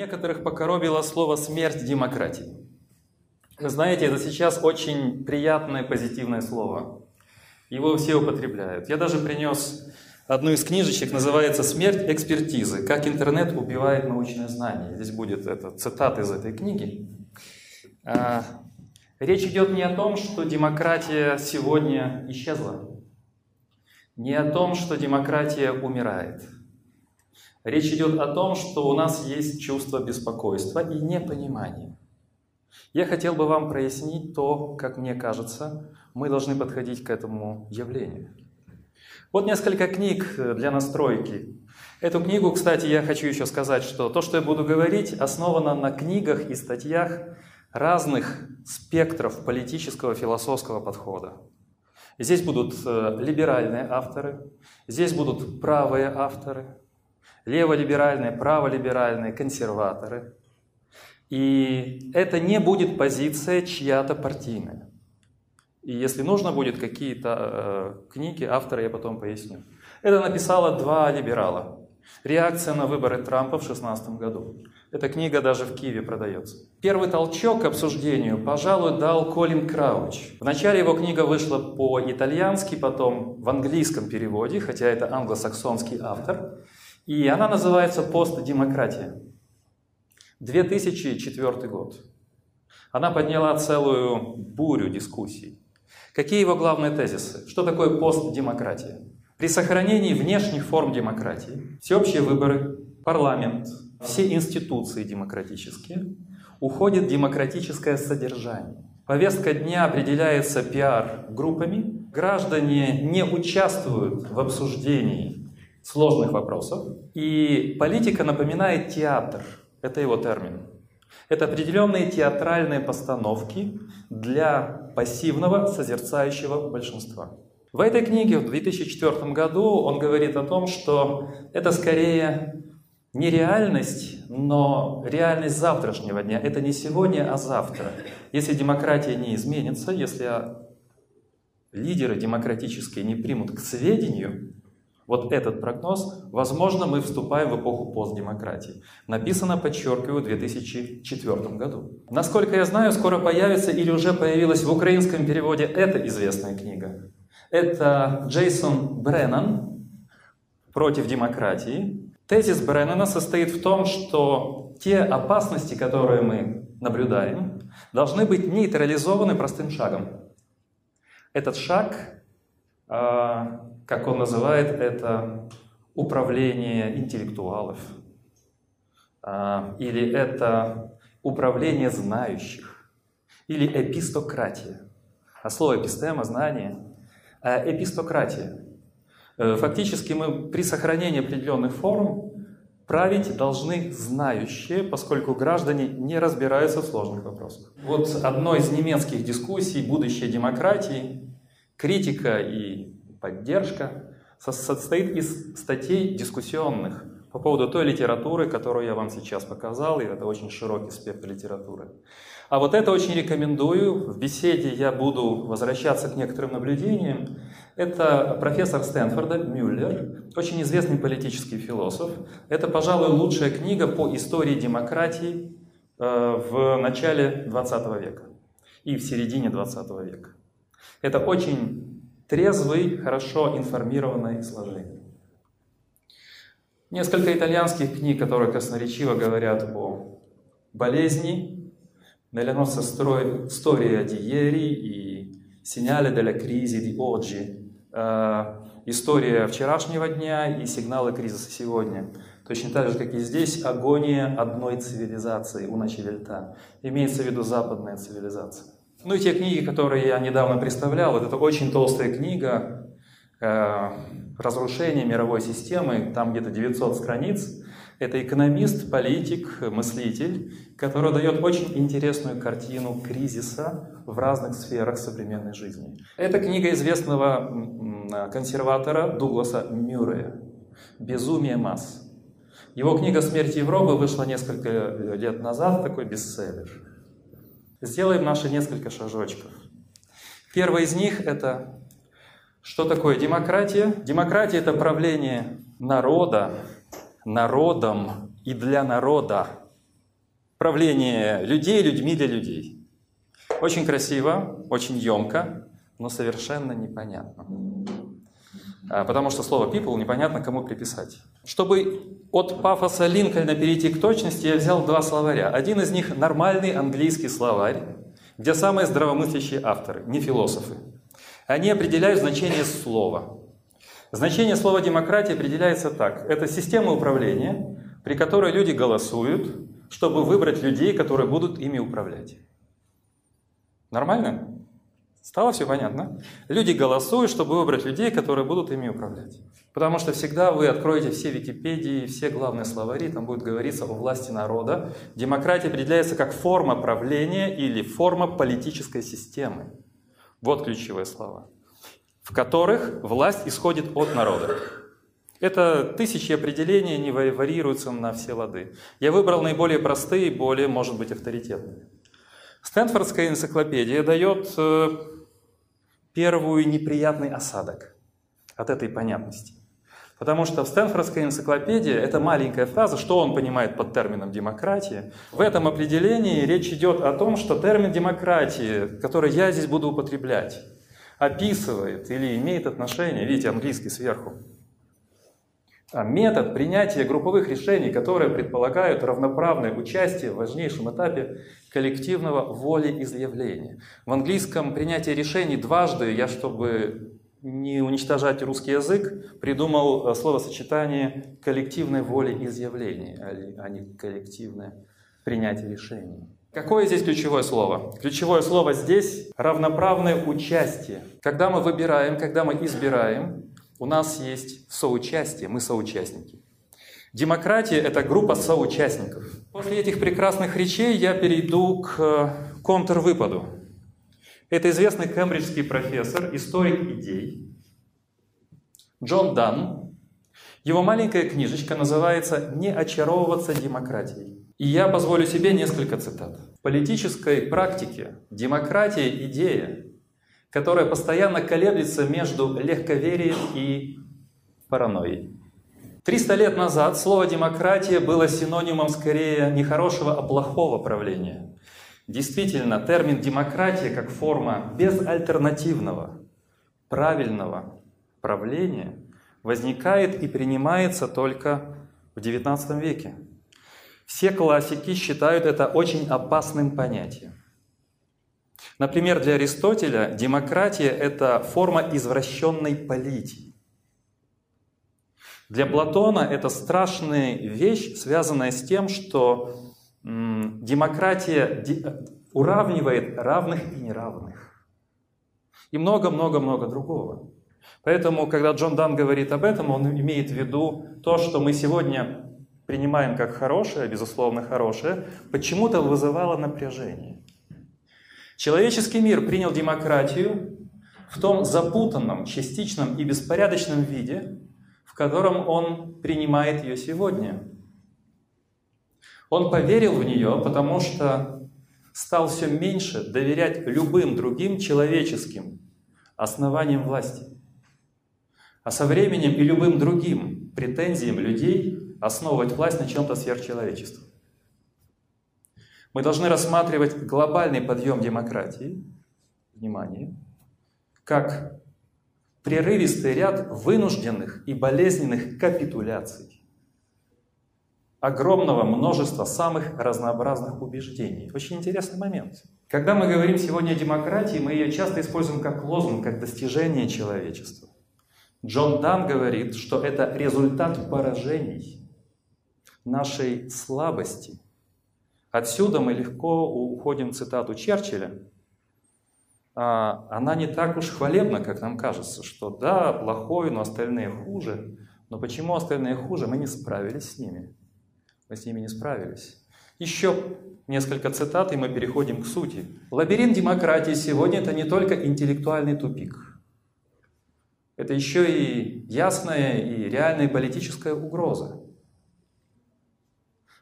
Некоторых покоробило слово «смерть демократии». Вы знаете, это сейчас очень приятное, позитивное слово. Его все употребляют. Я даже принес одну из книжечек, называется «Смерть экспертизы. Как интернет убивает научное знание». Здесь будет это, цитат из этой книги. А, речь идет не о том, что демократия сегодня исчезла, не о том, что демократия умирает – Речь идет о том, что у нас есть чувство беспокойства и непонимания. Я хотел бы вам прояснить то, как мне кажется, мы должны подходить к этому явлению. Вот несколько книг для настройки. Эту книгу, кстати, я хочу еще сказать, что то, что я буду говорить, основано на книгах и статьях разных спектров политического философского подхода. Здесь будут э, либеральные авторы, здесь будут правые авторы, леволиберальные, праволиберальные, консерваторы. И это не будет позиция чья-то партийная. И если нужно будет какие-то э, книги, автора я потом поясню. Это написало два либерала. Реакция на выборы Трампа в 2016 году. Эта книга даже в Киеве продается. Первый толчок к обсуждению, пожалуй, дал Колин Крауч. Вначале его книга вышла по-итальянски, потом в английском переводе, хотя это англосаксонский автор. И она называется «Постдемократия». 2004 год. Она подняла целую бурю дискуссий. Какие его главные тезисы? Что такое постдемократия? При сохранении внешних форм демократии, всеобщие выборы, парламент, все институции демократические, уходит демократическое содержание. Повестка дня определяется пиар-группами, граждане не участвуют в обсуждении сложных вопросов. И политика напоминает театр. Это его термин. Это определенные театральные постановки для пассивного созерцающего большинства. В этой книге в 2004 году он говорит о том, что это скорее не реальность, но реальность завтрашнего дня. Это не сегодня, а завтра. Если демократия не изменится, если лидеры демократические не примут к сведению вот этот прогноз, возможно, мы вступаем в эпоху постдемократии. Написано, подчеркиваю, в 2004 году. Насколько я знаю, скоро появится или уже появилась в украинском переводе эта известная книга. Это Джейсон Бреннан «Против демократии». Тезис Бреннана состоит в том, что те опасности, которые мы наблюдаем, должны быть нейтрализованы простым шагом. Этот шаг как он называет это, управление интеллектуалов, а, или это управление знающих, или эпистократия. А слово эпистема – знание, а эпистократия. Э, фактически мы при сохранении определенных форм править должны знающие, поскольку граждане не разбираются в сложных вопросах. Вот одной из немецких дискуссий «Будущее демократии» критика и поддержка состоит из статей дискуссионных по поводу той литературы, которую я вам сейчас показал, и это очень широкий спектр литературы. А вот это очень рекомендую. В беседе я буду возвращаться к некоторым наблюдениям. Это профессор Стэнфорда Мюллер, очень известный политический философ. Это, пожалуй, лучшая книга по истории демократии э, в начале 20 века и в середине 20 века. Это очень трезвый, хорошо информированное изложение. Несколько итальянских книг, которые красноречиво говорят о болезни, Nella storia di ieri и segnale della crisi di oggi, история вчерашнего дня и сигналы кризиса сегодня. Точно так же, как и здесь, агония одной цивилизации у Начевельта. Имеется в виду западная цивилизация. Ну и те книги, которые я недавно представлял, вот это очень толстая книга э, «Разрушение мировой системы», там где-то 900 страниц. Это экономист, политик, мыслитель, который дает очень интересную картину кризиса в разных сферах современной жизни. Это книга известного консерватора Дугласа Мюррея «Безумие масс». Его книга «Смерть Европы» вышла несколько лет назад, такой бестселлер. Сделаем наши несколько шажочков. Первый из них – это что такое демократия? Демократия – это правление народа, народом и для народа. правление людей людьми для людей. Очень красиво, очень емко, но совершенно непонятно. А, потому что слово people непонятно кому приписать. Чтобы от пафоса Линкольна перейти к точности, я взял два словаря. Один из них нормальный английский словарь, где самые здравомыслящие авторы, не философы. Они определяют значение слова. Значение слова «демократия» определяется так. Это система управления, при которой люди голосуют, чтобы выбрать людей, которые будут ими управлять. Нормально? Стало все понятно? Люди голосуют, чтобы выбрать людей, которые будут ими управлять. Потому что всегда вы откроете все Википедии, все главные словари, там будет говориться о власти народа. Демократия определяется как форма правления или форма политической системы. Вот ключевые слова. В которых власть исходит от народа. Это тысячи определений, они варьируются на все лады. Я выбрал наиболее простые более, может быть, авторитетные. Стэнфордская энциклопедия дает э, первую неприятный осадок от этой понятности. Потому что в Стэнфордской энциклопедии это маленькая фраза, что он понимает под термином демократия. В этом определении речь идет о том, что термин демократии, который я здесь буду употреблять, описывает или имеет отношение, видите, английский сверху, метод принятия групповых решений, которые предполагают равноправное участие в важнейшем этапе коллективного волеизъявления. В английском принятие решений дважды, я, чтобы не уничтожать русский язык, придумал э, словосочетание коллективной волеизъявления, а не коллективное принятие решений. Какое здесь ключевое слово? Ключевое слово здесь – равноправное участие. Когда мы выбираем, когда мы избираем, у нас есть соучастие, мы соучастники. Демократия – это группа соучастников. После этих прекрасных речей я перейду к э, контрвыпаду. Это известный кембриджский профессор, историк идей Джон Дан. Его маленькая книжечка называется «Не очаровываться демократией». И я позволю себе несколько цитат. В политической практике демократия – идея, которая постоянно колеблется между легковерием и паранойей. Триста лет назад слово «демократия» было синонимом скорее не хорошего, а плохого правления. Действительно, термин «демократия» как форма безальтернативного, правильного правления возникает и принимается только в XIX веке. Все классики считают это очень опасным понятием. Например, для Аристотеля демократия – это форма извращенной политики. Для Платона это страшная вещь, связанная с тем, что демократия уравнивает равных и неравных. И много-много-много другого. Поэтому, когда Джон Дан говорит об этом, он имеет в виду то, что мы сегодня принимаем как хорошее, безусловно хорошее, почему-то вызывало напряжение. Человеческий мир принял демократию в том запутанном, частичном и беспорядочном виде, в котором он принимает ее сегодня. Он поверил в нее, потому что стал все меньше доверять любым другим человеческим основаниям власти. А со временем и любым другим претензиям людей основывать власть на чем-то сверхчеловеческом. Мы должны рассматривать глобальный подъем демократии, внимание, как прерывистый ряд вынужденных и болезненных капитуляций, огромного множества самых разнообразных убеждений. Очень интересный момент. Когда мы говорим сегодня о демократии, мы ее часто используем как лозунг, как достижение человечества. Джон Дан говорит, что это результат поражений нашей слабости – Отсюда мы легко уходим в цитату Черчилля. А, она не так уж хвалебна, как нам кажется, что да, плохой, но остальные хуже. Но почему остальные хуже? Мы не справились с ними. Мы с ними не справились. Еще несколько цитат, и мы переходим к сути. Лабиринт демократии сегодня это не только интеллектуальный тупик. Это еще и ясная и реальная политическая угроза.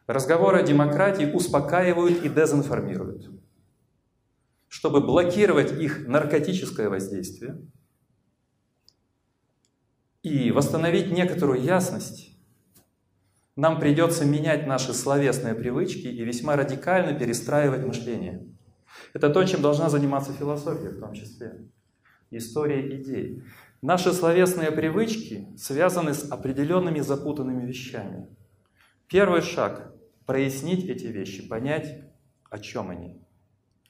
Разговоры о демократии успокаивают и дезинформируют. Чтобы блокировать их наркотическое воздействие и восстановить некоторую ясность, нам придется менять наши словесные привычки и весьма радикально перестраивать мышление. Это то, чем должна заниматься философия в том числе. История идей. Наши словесные привычки связаны с определенными запутанными вещами. Первый шаг – прояснить эти вещи, понять, о чем они.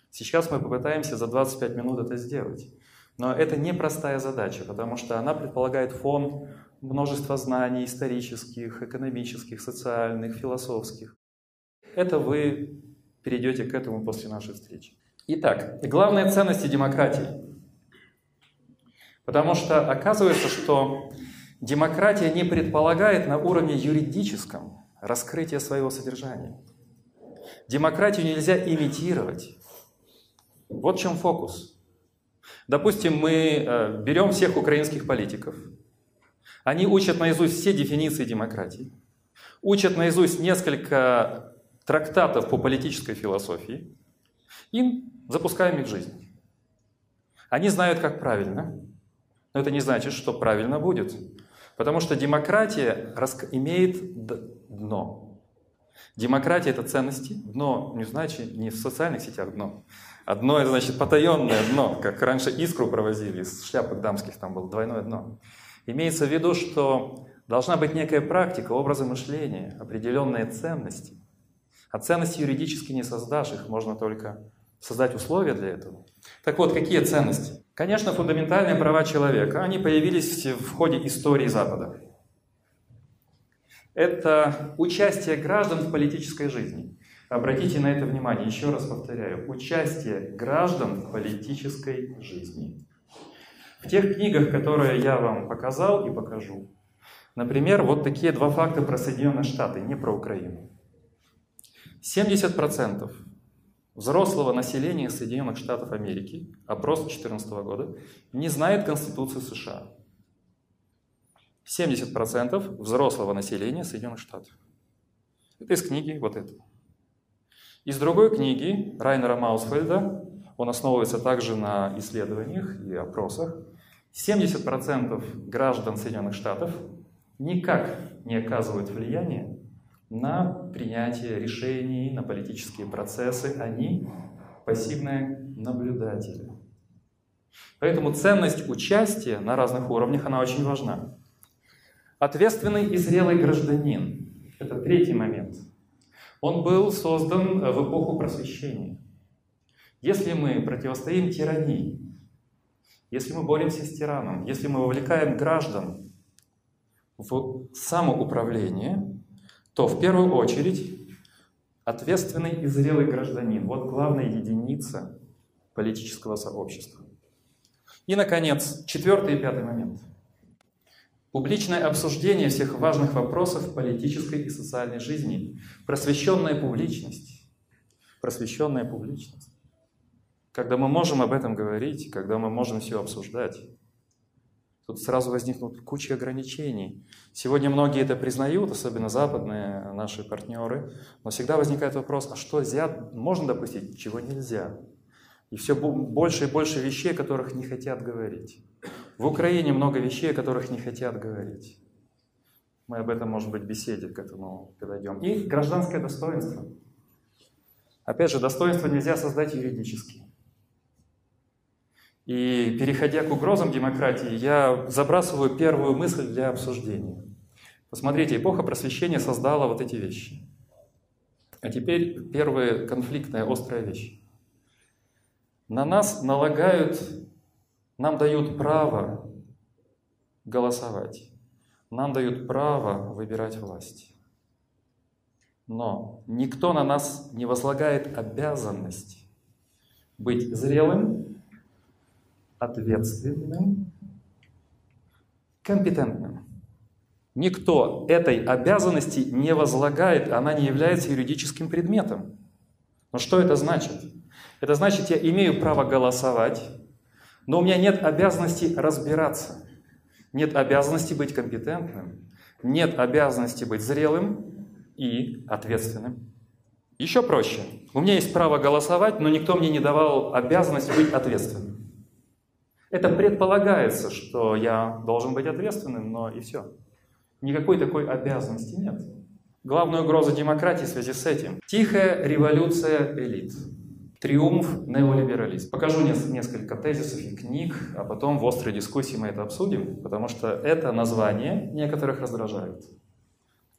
Сейчас мы попытаемся за 25 минут это сделать. Но это непростая задача, потому что она предполагает фон множества знаний исторических, экономических, социальных, философских. Это вы перейдете к этому после нашей встречи. Итак, главные ценности демократии. Потому что оказывается, что демократия не предполагает на уровне юридическом раскрытие своего содержания. Демократию нельзя имитировать. Вот в чем фокус. Допустим, мы э, берем всех украинских политиков. Они учат наизусть все дефиниции демократии, учат наизусть несколько трактатов по политической философии и запускаем их в жизнь. Они знают, как правильно, но это не значит, что правильно будет. Потому что демократия имеет дно. Демократия – это ценности. Дно не значит не в социальных сетях дно, Одно, это значит потаенное дно, как раньше искру провозили из шляпок дамских, там было двойное дно. Имеется в виду, что должна быть некая практика, образы мышления, определенные ценности. А ценности юридически не создашь, их можно только создать условия для этого. Так вот, какие ценности? Конечно, фундаментальные права человека, они появились в ходе истории Запада. Это участие граждан в политической жизни. Обратите на это внимание, еще раз повторяю, участие граждан в политической жизни. В тех книгах, которые я вам показал и покажу, например, вот такие два факта про Соединенные Штаты, не про Украину. 70% взрослого населения Соединенных Штатов Америки, опрос 2014 года, не знает Конституцию США. 70% взрослого населения Соединенных Штатов. Это из книги вот этого. Из другой книги Райнера Маусфельда, он основывается также на исследованиях и опросах, 70% граждан Соединенных Штатов никак не оказывают влияния на принятие решений, на политические процессы. Они пассивные наблюдатели. Поэтому ценность участия на разных уровнях, она очень важна. Ответственный и зрелый гражданин – это третий момент – он был создан э, в эпоху просвещения. Если мы противостоим тирании, если мы боремся с тираном, если мы вовлекаем граждан в самоуправление, то в первую очередь ответственный и зрелый гражданин – вот главная единица политического сообщества. И, наконец, четвертый и пятый момент – Публичное обсуждение всех важных вопросов политической и социальной жизни. Просвещенная публичность. Просвещенная публичность. Когда мы можем об этом говорить, когда мы можем все обсуждать, тут сразу возникнут куча ограничений. Сегодня многие это признают, особенно западные наши партнеры, но всегда возникает вопрос, а что нельзя, можно допустить, чего нельзя? И все больше и больше вещей, о которых не хотят говорить. В Украине много вещей, о которых не хотят говорить. Мы об этом, может быть, беседе к этому подойдем. И гражданское достоинство. Опять же, достоинство нельзя создать юридически. И переходя к угрозам демократии, я забрасываю первую мысль для обсуждения. Посмотрите, эпоха просвещения создала вот эти вещи. А теперь первая конфликтная, острая вещь. На нас налагают, нам дают право голосовать, нам дают право выбирать власть. Но никто на нас не возлагает обязанность быть зрелым, ответственным, компетентным. Никто этой обязанности не возлагает, она не является юридическим предметом. Но что это значит? Это значит, я имею право голосовать, но у меня нет обязанности разбираться, нет обязанности быть компетентным, нет обязанности быть зрелым и ответственным. Еще проще. У меня есть право голосовать, но никто мне не давал обязанность быть ответственным. Это предполагается, что я должен быть ответственным, но и все. Никакой такой обязанности нет. Главная угроза демократии в связи с этим – тихая революция элит. Триумф неолиберализма. Покажу несколько тезисов и книг, а потом в острой дискуссии мы это обсудим, потому что это название некоторых раздражает.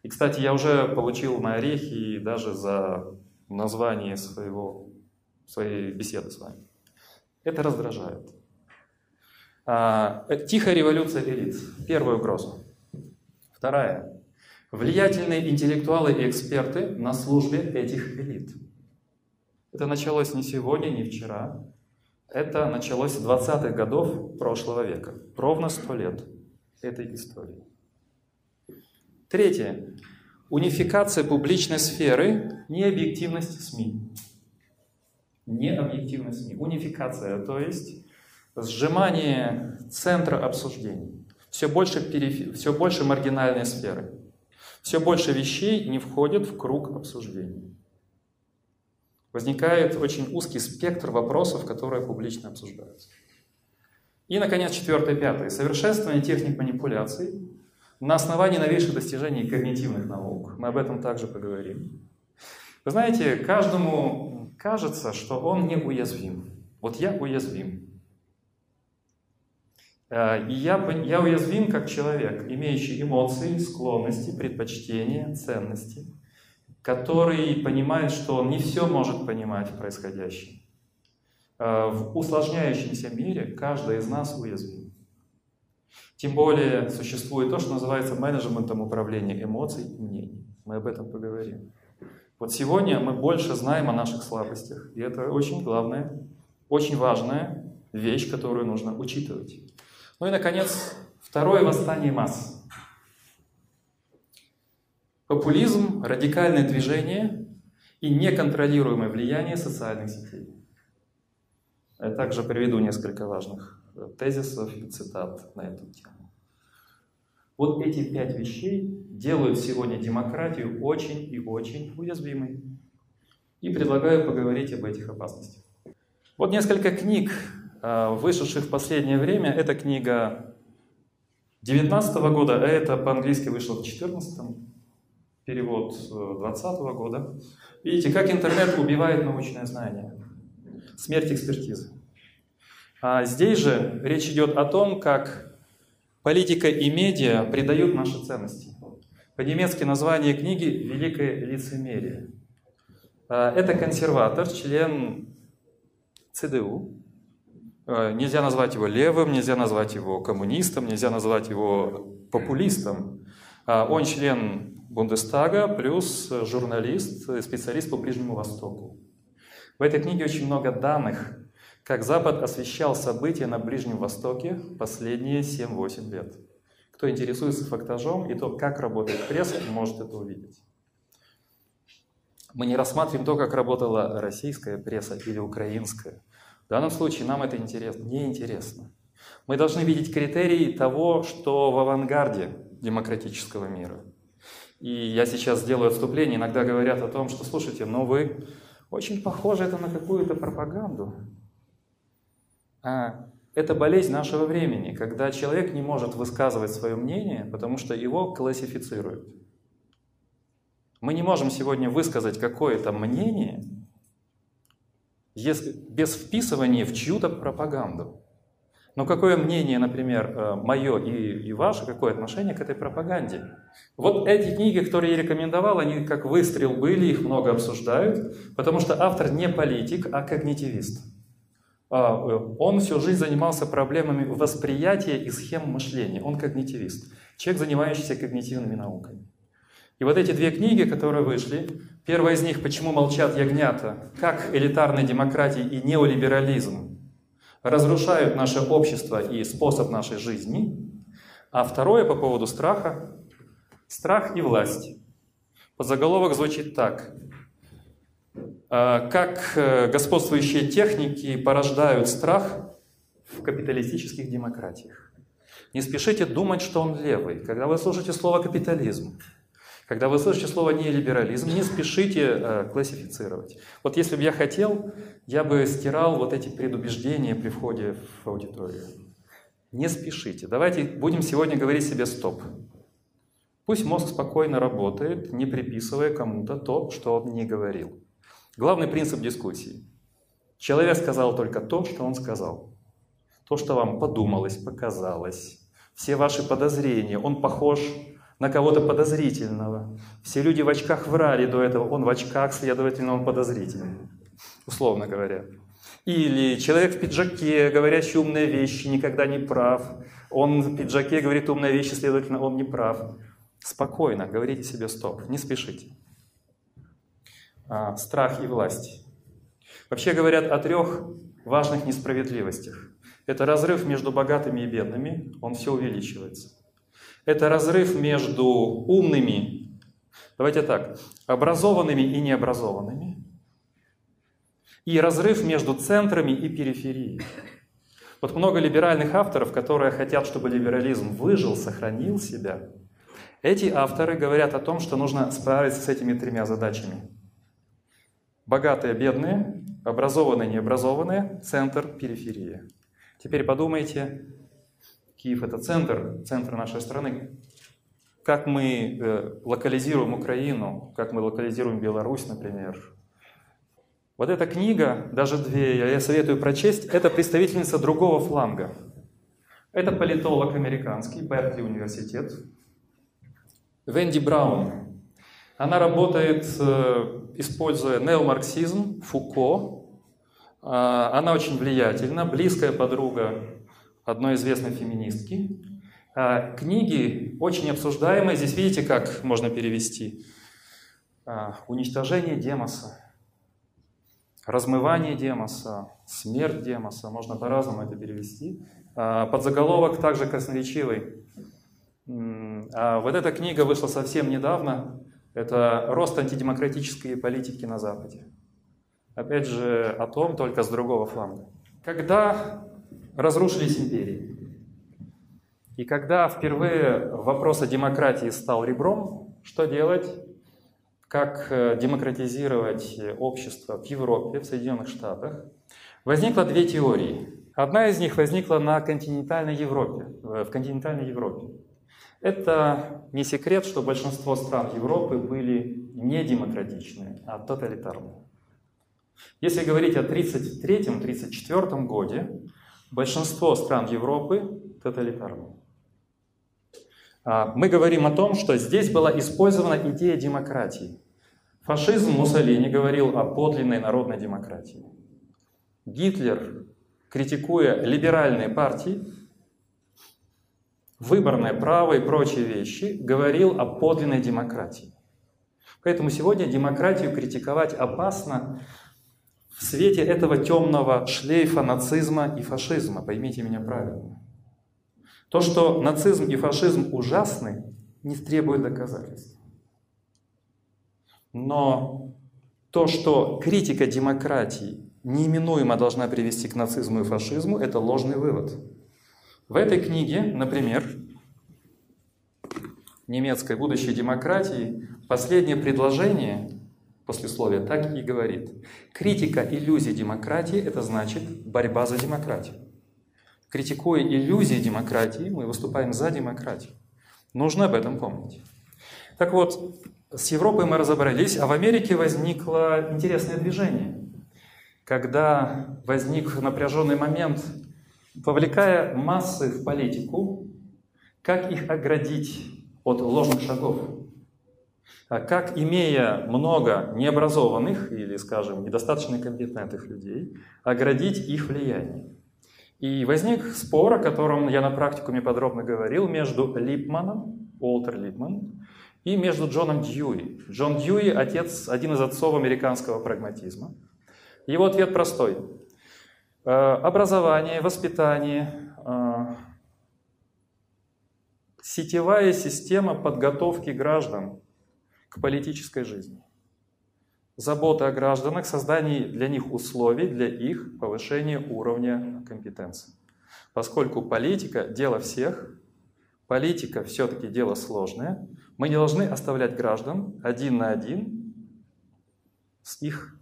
И, кстати, я уже получил на орехи даже за название своего, своей беседы с вами. Это раздражает. А, э, тихая революция элит. Первая угроза. Вторая. Влиятельные интеллектуалы и эксперты на службе этих элит. Это началось не сегодня, не вчера. Это началось с 20-х годов прошлого века. Ровно 100 лет этой истории. Третье. Унификация публичной сферы, необъективность СМИ. Необъективность СМИ. Унификация, то есть сжимание центра обсуждений. Все больше, периф... все больше маргинальной сферы. Все больше вещей не входят в круг обсуждений. Возникает очень узкий спектр вопросов, которые публично обсуждаются. И, наконец, четвертое, пятое. Совершенствование техник манипуляций на основании новейших достижений когнитивных наук. Мы об этом также поговорим. Вы знаете, каждому кажется, что он неуязвим. Вот я уязвим. Э, и я, я уязвим как человек, имеющий эмоции, склонности, предпочтения, ценности – который понимает, что он не все может понимать в происходящем. Э, в усложняющемся мире каждый из нас уязвим. Тем более существует то, что называется менеджментом управления эмоций и мнений. Мы об этом поговорим. Вот сегодня мы больше знаем о наших слабостях, и это очень главная, очень важная вещь, которую нужно учитывать. Ну и, наконец, второе восстание масс – Популизм, радикальное движение и неконтролируемое влияние социальных сетей. Я также приведу несколько важных э, тезисов и цитат на эту тему. Вот эти пять вещей делают сегодня демократию очень и очень уязвимой. И предлагаю поговорить об этих опасностях. Вот несколько книг, э, вышедших в последнее время. Это книга 19 года, а это по-английски вышло в 14 перевод 2020 года. Видите, как интернет убивает научное знание. Смерть экспертизы. А здесь же речь идет о том, как политика и медиа придают наши ценности. По-немецки название книги «Великое лицемерие». А, это консерватор, член ЦДУ. А, нельзя назвать его левым, нельзя назвать его коммунистом, нельзя назвать его популистом. Он член Бундестага, плюс журналист, специалист по Ближнему Востоку. В этой книге очень много данных, как Запад освещал события на Ближнем Востоке последние 7-8 лет. Кто интересуется фактажом и то, как работает пресса, может это увидеть. Мы не рассматриваем то, как работала российская пресса или украинская. В данном случае нам это интересно, не интересно. Мы должны видеть критерии того, что в авангарде демократического мира – и я сейчас сделаю отступление, иногда говорят о том, что, слушайте, но вы очень похожи это на какую-то пропаганду. А это болезнь нашего времени, когда человек не может высказывать свое мнение, потому что его классифицируют. Мы не можем сегодня высказать какое-то мнение если, без вписывания в чью-то пропаганду. Но какое мнение, например, э, мое и, и ваше, какое отношение к этой пропаганде? Вот эти книги, которые я рекомендовал, они как выстрел были, их много обсуждают, потому что автор не политик, а когнитивист. А, э, он всю жизнь занимался проблемами восприятия и схем мышления. Он когнитивист. Человек, занимающийся когнитивными науками. И вот эти две книги, которые вышли, первая из них «Почему молчат ягнята», как элитарная демократия и неолиберализм разрушают наше общество и способ нашей жизни. А второе по поводу страха – страх и власть. Подзаголовок звучит так. «А как э, господствующие техники порождают страх в капиталистических демократиях. Не спешите думать, что он левый. Когда вы слушаете слово «капитализм», когда вы слышите слово неолиберализм, не спешите э, классифицировать. Вот если бы я хотел, я бы стирал вот эти предубеждения при входе в аудиторию. Не спешите. Давайте будем сегодня говорить себе «стоп». Пусть мозг спокойно работает, не приписывая кому-то то, что он не говорил. Главный принцип дискуссии. Человек сказал только то, что он сказал. То, что вам подумалось, показалось. Все ваши подозрения. Он похож на кого-то подозрительного. Все люди в очках врали до этого. Он в очках, следовательно, он подозрительный. Условно говоря. Или человек в пиджаке, говорящий умные вещи, никогда не прав. Он в пиджаке говорит умные вещи, следовательно, он не прав. Спокойно говорите себе стоп, не спешите. А, страх и власть. Вообще говорят о трех важных несправедливостях. Это разрыв между богатыми и бедными, он все увеличивается. Это разрыв между умными, давайте так, образованными и необразованными. И разрыв между центрами и периферией. Вот много либеральных авторов, которые хотят, чтобы либерализм выжил, сохранил себя. Эти авторы говорят о том, что нужно справиться с этими тремя задачами. Богатые, бедные, образованные, необразованные, центр, периферия. Теперь подумайте, Киев это центр, центр нашей страны. Как мы э, локализируем Украину, как мы локализируем Беларусь, например. Вот эта книга, даже две, я советую прочесть, это представительница другого фланга. Это политолог американский, Беркли университет, Венди Браун. Она работает, э, используя неомарксизм, Фуко. А, она очень влиятельна, близкая подруга одной известной феминистки. А, книги очень обсуждаемые. Здесь видите, как можно перевести. А, Уничтожение Демоса, размывание Демоса, смерть Демоса. Можно по-разному это перевести. Подзаголовок также красноречивый. А вот эта книга вышла совсем недавно. Это «Рост антидемократической политики на Западе». Опять же, о том, только с другого фланга. Когда разрушились империи, и когда впервые вопрос о демократии стал ребром, что делать? Как э, демократизировать общество в Европе, в Соединенных Штатах? Возникло две теории. Одна из них возникла на континентальной Европе, в континентальной Европе. Это не секрет, что большинство стран Европы были не демократичные, а тоталитарные. Если говорить о 1933-1934 годе, большинство стран Европы тоталитарные. А, мы говорим о том, что здесь была использована идея демократии. Фашизм Муссолини говорил о подлинной народной демократии. Гитлер, критикуя либеральные партии, выборное право и прочие вещи, говорил о подлинной демократии. Поэтому сегодня демократию критиковать опасно в свете этого темного шлейфа нацизма и фашизма, поймите меня правильно. То, что нацизм и фашизм ужасны, не требует доказательств. Но то, что критика демократии неименуемо должна привести к нацизму и фашизму, это ложный вывод. В этой книге, например, немецкой будущей демократии, последнее предложение послесловие так и говорит. Критика иллюзий демократии – это значит борьба за демократию. Критикуя иллюзии демократии, мы выступаем за демократию. Нужно об этом помнить. Так вот, с Европой мы разобрались, а в Америке возникло интересное движение. Когда возник напряженный момент вовлекая массы в политику, как их оградить от ложных шагов? А как, имея много необразованных или, скажем, недостаточно компетентных людей, оградить их влияние? И возник спор, о котором я на практикуме подробно говорил, между Липманом, Уолтер Липман, и между Джоном Дьюи. Джон Дьюи – отец, один из отцов американского прагматизма. Его ответ простой. Э, образование, воспитание, э, сетевая система подготовки граждан к политической жизни. Забота о гражданах, создание для них условий для их повышения уровня компетенции. Поскольку политика – дело всех, политика все-таки дело сложное, мы не должны оставлять граждан один на один с их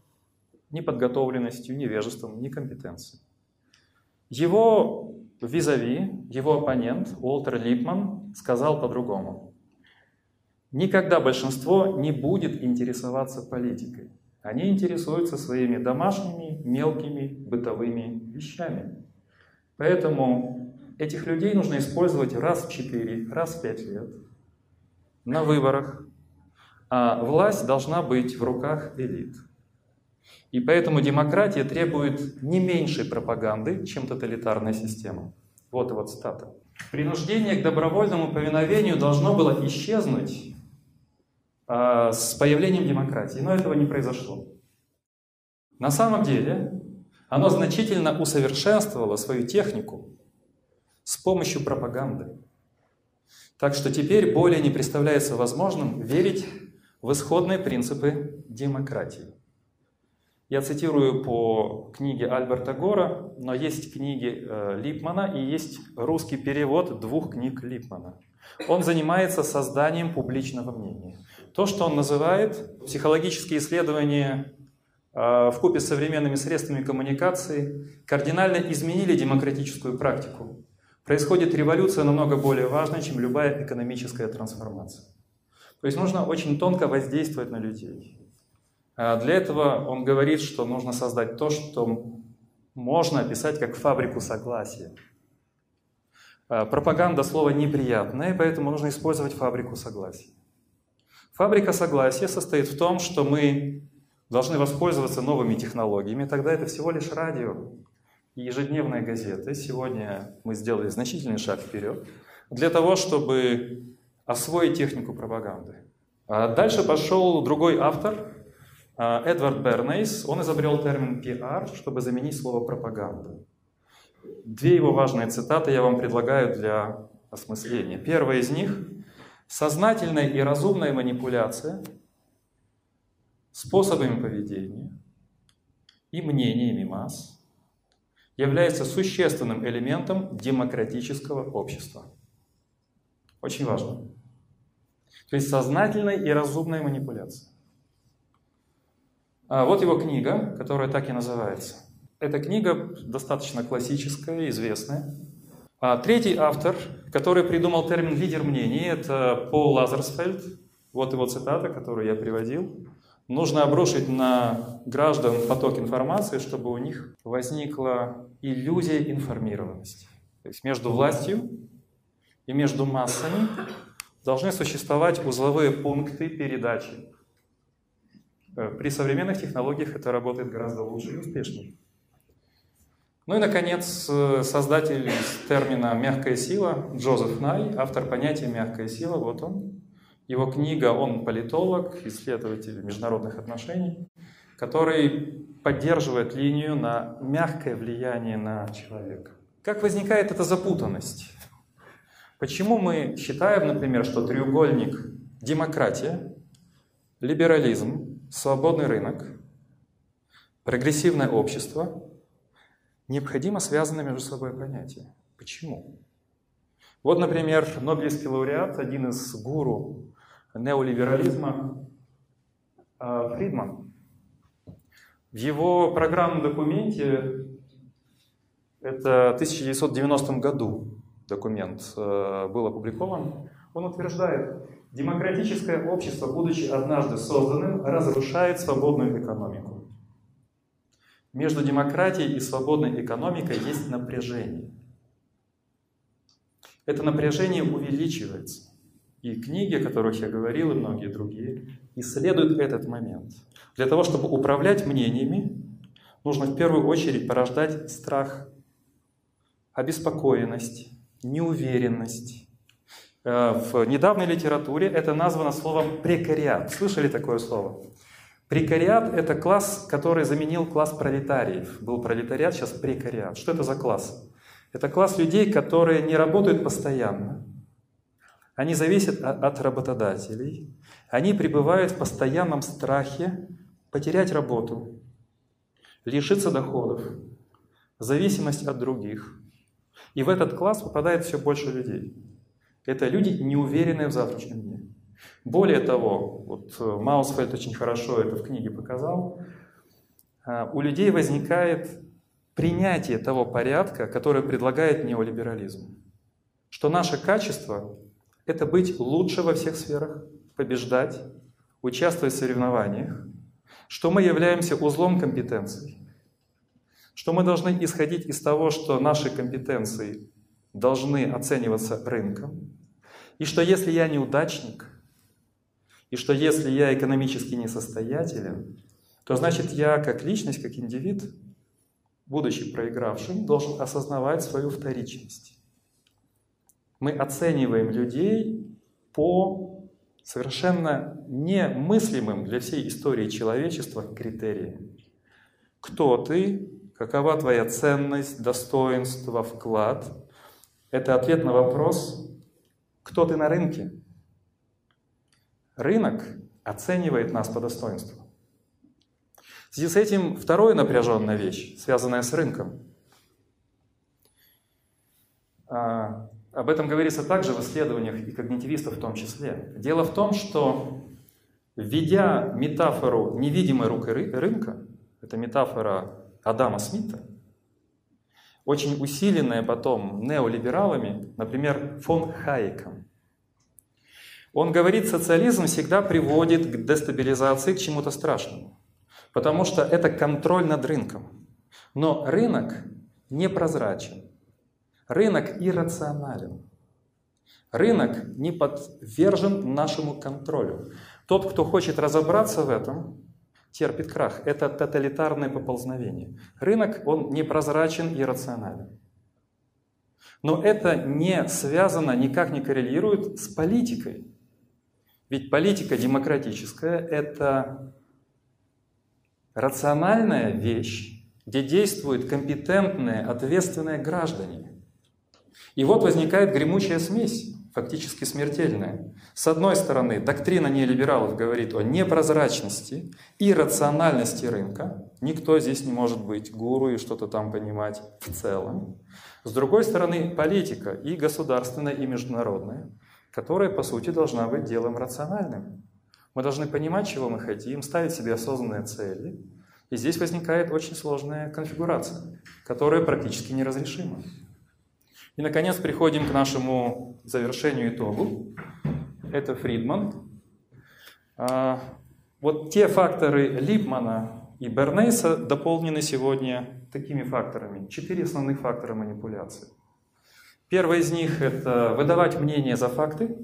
неподготовленностью, невежеством, некомпетенцией. Его визави, его оппонент Уолтер Липман сказал по-другому. Никогда большинство не будет интересоваться политикой. Они интересуются своими домашними, мелкими, бытовыми вещами. Поэтому этих людей нужно использовать раз в 4, раз в 5 лет на выборах. А власть должна быть в руках элит. И поэтому демократия требует не меньшей пропаганды, чем тоталитарная система. Вот его цитата. Принуждение к добровольному повиновению должно было исчезнуть с появлением демократии, но этого не произошло. На самом деле оно значительно усовершенствовало свою технику с помощью пропаганды. Так что теперь более не представляется возможным верить в исходные принципы демократии. Я цитирую по книге Альберта Гора, но есть книги э, Липмана и есть русский перевод двух книг Липмана. Он занимается созданием публичного мнения. То, что он называет психологические исследования э, в купе с современными средствами коммуникации, кардинально изменили демократическую практику. Происходит революция намного более важная, чем любая экономическая трансформация. То есть нужно очень тонко воздействовать на людей. А для этого он говорит, что нужно создать то, что можно описать как фабрику согласия. А пропаганда слова неприятное, поэтому нужно использовать фабрику согласия. Фабрика согласия состоит в том, что мы должны воспользоваться новыми технологиями, тогда это всего лишь радио и ежедневные газеты. Сегодня мы сделали значительный шаг вперед для того, чтобы освоить технику пропаганды. А дальше пошел другой автор, а, Эдвард Бернейс, он изобрел термин PR, чтобы заменить слово пропаганда. Две его важные цитаты я вам предлагаю для осмысления. Первая из них – сознательная и разумная манипуляция способами поведения и мнениями масс является существенным элементом демократического общества. Очень важно. То есть сознательная и разумная манипуляция. А вот его книга, которая так и называется. Эта книга достаточно классическая, известная. А третий автор, который придумал термин «лидер мнений», это Пол Лазерсфельд. Вот его цитата, которую я приводил. Нужно обрушить на граждан поток информации, чтобы у них возникла иллюзия информированности. То есть между властью и между массами должны существовать узловые пункты передачи Э, при современных технологиях это работает гораздо лучше и успешнее. Ну и, наконец, э, создатель термина «мягкая сила» Джозеф Най, автор понятия «мягкая сила», вот он. Его книга, он политолог, исследователь международных отношений, который поддерживает линию на мягкое влияние на человека. Как возникает эта запутанность? Почему мы считаем, например, что треугольник демократия, либерализм свободный рынок, прогрессивное общество необходимо связаны между собой понятия. Почему? Вот, например, Нобелевский лауреат, один из гуру неолиберализма, а, Фридман. В его программном документе, это в 1990 году документ э, был опубликован, он утверждает, Демократическое общество, будучи однажды созданным, разрушает свободную экономику. Между демократией и свободной экономикой есть напряжение. Это напряжение увеличивается. И книги, о которых я говорил, и многие другие, исследуют этот момент. Для того, чтобы управлять мнениями, нужно в первую очередь порождать страх, обеспокоенность, неуверенность, Э, в недавней литературе это названо словом прекариат. Слышали такое слово? Прекариат – это класс, который заменил класс пролетариев. Был пролетариат, сейчас прекариат. Что это за класс? Это класс людей, которые не работают постоянно. Они зависят от работодателей. Они пребывают в постоянном страхе потерять работу, лишиться доходов, зависимость от других. И в этот класс попадает все больше людей. Это люди, неуверенные в завтрашнем дне. Более того, вот э, Маусфельд очень хорошо это в книге показал, э, у людей возникает принятие того порядка, который предлагает неолиберализм. Что наше качество – это быть лучше во всех сферах, побеждать, участвовать в соревнованиях, что мы являемся узлом компетенций, что мы должны исходить из того, что наши компетенции должны оцениваться рынком, и что если я неудачник, и что если я экономически несостоятелен, то значит я как личность, как индивид, будучи проигравшим, должен осознавать свою вторичность. Мы оцениваем людей по совершенно немыслимым для всей истории человечества критериям. Кто ты, какова твоя ценность, достоинство, вклад – это ответ на вопрос, кто ты на рынке. Рынок оценивает нас по достоинству. В связи с этим вторая напряженная вещь, связанная с рынком. А, об этом говорится также в исследованиях и когнитивистов в том числе. Дело в том, что введя метафору невидимой рукой рынка, это метафора Адама Смита, очень усиленная потом неолибералами, например, фон Хайеком. Он говорит, социализм всегда приводит к дестабилизации, к чему-то страшному, потому что это контроль над рынком. Но рынок непрозрачен, рынок иррационален, рынок не подвержен нашему контролю. Тот, кто хочет разобраться в этом, терпит крах. Это тоталитарное поползновение. Рынок, он непрозрачен и рационален. Но это не связано, никак не коррелирует с политикой. Ведь политика демократическая – это рациональная вещь, где действуют компетентные, ответственные граждане. И вот возникает гремучая смесь фактически смертельное. С одной стороны, доктрина неолибералов говорит о непрозрачности и рациональности рынка. Никто здесь не может быть гуру и что-то там понимать в целом. С другой стороны, политика и государственная, и международная, которая, по сути, должна быть делом рациональным. Мы должны понимать, чего мы хотим, ставить себе осознанные цели. И здесь возникает очень сложная конфигурация, которая практически неразрешима. И, наконец, приходим к нашему завершению итогу. Это Фридман. А, вот те факторы Липмана и Бернейса дополнены сегодня такими факторами. Четыре основных фактора манипуляции. Первый из них – это выдавать мнение за факты.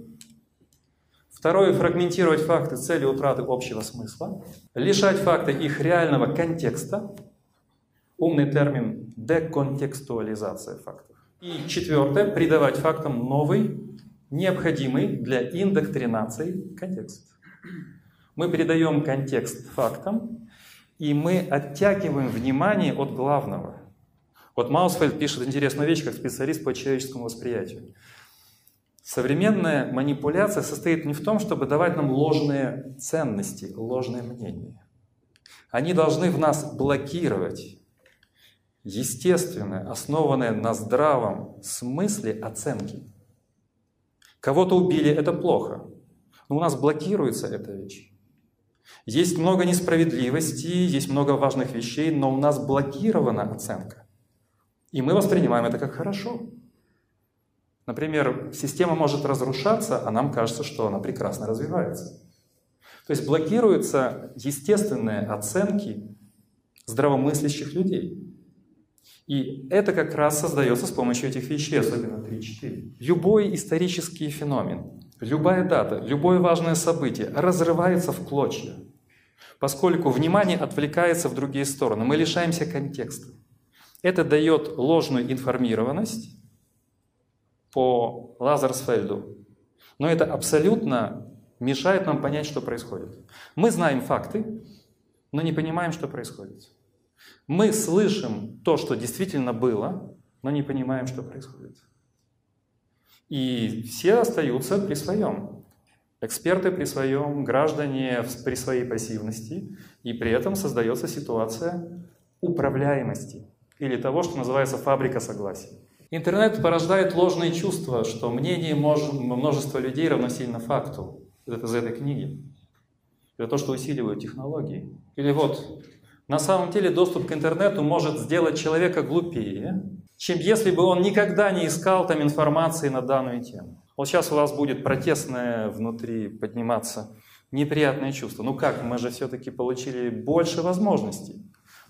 Второе – фрагментировать факты с целью утраты общего смысла. Лишать факты их реального контекста. Умный термин – деконтекстуализация фактов. И четвертое, придавать фактам новый, необходимый для индоктринации контекст. Мы передаем контекст фактам, и мы оттягиваем внимание от главного. Вот Маусфельд пишет интересную вещь, как специалист по человеческому восприятию. Современная манипуляция состоит не в том, чтобы давать нам ложные ценности, ложные мнения. Они должны в нас блокировать естественное, основанное на здравом смысле оценки. Кого-то убили – это плохо, но у нас блокируется эта вещь. Есть много несправедливости, есть много важных вещей, но у нас блокирована оценка. И мы воспринимаем это как хорошо. Например, система может разрушаться, а нам кажется, что она прекрасно развивается. То есть блокируются естественные оценки здравомыслящих людей. И это как раз создается с помощью этих вещей, особенно 3-4. Любой исторический феномен, любая дата, любое важное событие разрывается в клочья, поскольку внимание отвлекается в другие стороны. Мы лишаемся контекста. Это дает ложную информированность по Лазарсфельду, но это абсолютно мешает нам понять, что происходит. Мы знаем факты, но не понимаем, что происходит. Мы слышим то, что действительно было, но не понимаем, что происходит. И все остаются при своем. Эксперты при своем, граждане при своей пассивности, и при этом создается ситуация управляемости или того, что называется фабрика согласия. Интернет порождает ложные чувства, что мнение множества людей равносильно факту. Это из этой книги. Это то, что усиливают технологии. Или вот на самом деле доступ к интернету может сделать человека глупее, чем если бы он никогда не искал там информации на данную тему. Вот сейчас у вас будет протестное внутри подниматься неприятное чувство. Ну как, мы же все-таки получили больше возможностей.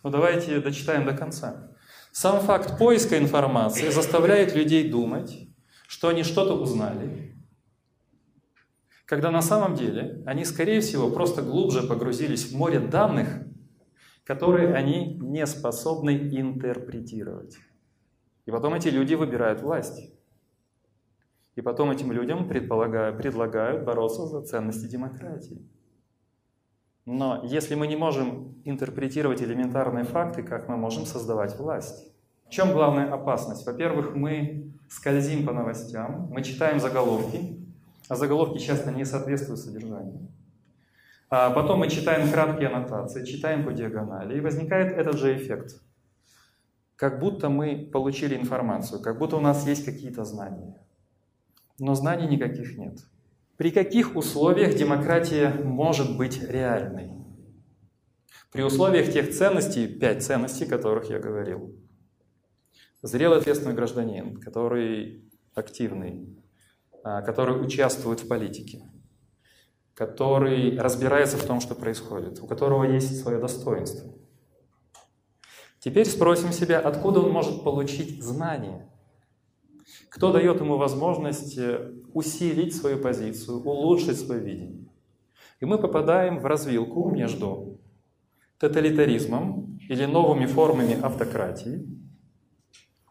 Ну давайте дочитаем до конца. Сам факт поиска информации заставляет людей думать, что они что-то узнали, когда на самом деле они, скорее всего, просто глубже погрузились в море данных, которые они не способны интерпретировать. И потом эти люди выбирают власть. И потом этим людям предлагают бороться за ценности демократии. Но если мы не можем интерпретировать элементарные факты, как мы можем создавать власть? В чем главная опасность? Во-первых, мы скользим по новостям, мы читаем заголовки, а заголовки часто не соответствуют содержанию. А потом мы читаем краткие аннотации, читаем по диагонали, и возникает этот же эффект. Как будто мы получили информацию, как будто у нас есть какие-то знания но знаний никаких нет. При каких условиях демократия может быть реальной? При условиях тех ценностей, пять ценностей, о которых я говорил. Зрелый ответственный гражданин, который активный, а, который участвует в политике, который разбирается в том, что происходит, у которого есть свое достоинство. Теперь спросим себя, откуда он может получить знания – кто дает ему возможность э, усилить свою позицию, улучшить свое видение? И мы попадаем в развилку между тоталитаризмом или новыми формами автократии,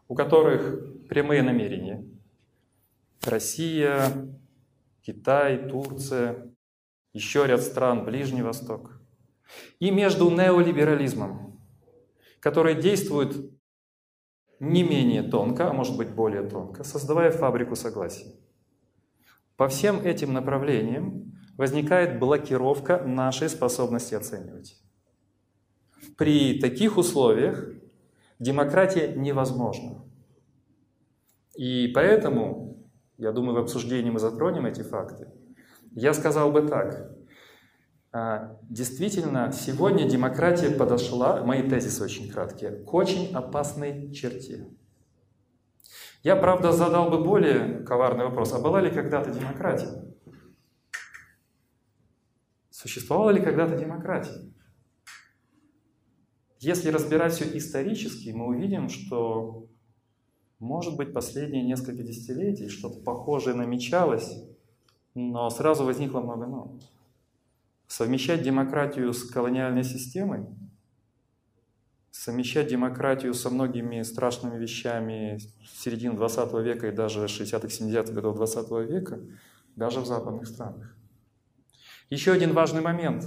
у которых прямые намерения. Россия, Китай, Турция, еще ряд стран, Ближний Восток. И между неолиберализмом, который действует не менее тонко, а может быть более тонко, создавая фабрику согласия. По всем этим направлениям возникает блокировка нашей способности оценивать. При таких условиях демократия невозможна. И поэтому, я думаю, в обсуждении мы затронем эти факты, я сказал бы так. А, действительно, сегодня демократия подошла, мои тезисы очень краткие, к очень опасной черте. Я, правда, задал бы более коварный вопрос, а была ли когда-то демократия? Существовала ли когда-то демократия? Если разбирать все исторически, мы увидим, что, может быть, последние несколько десятилетий что-то похожее намечалось, но сразу возникло много «но». Совмещать демократию с колониальной системой, совмещать демократию со многими страшными вещами середины 20 века и даже 60-х, 70-х годов 20 века, даже в западных странах. Еще один важный момент.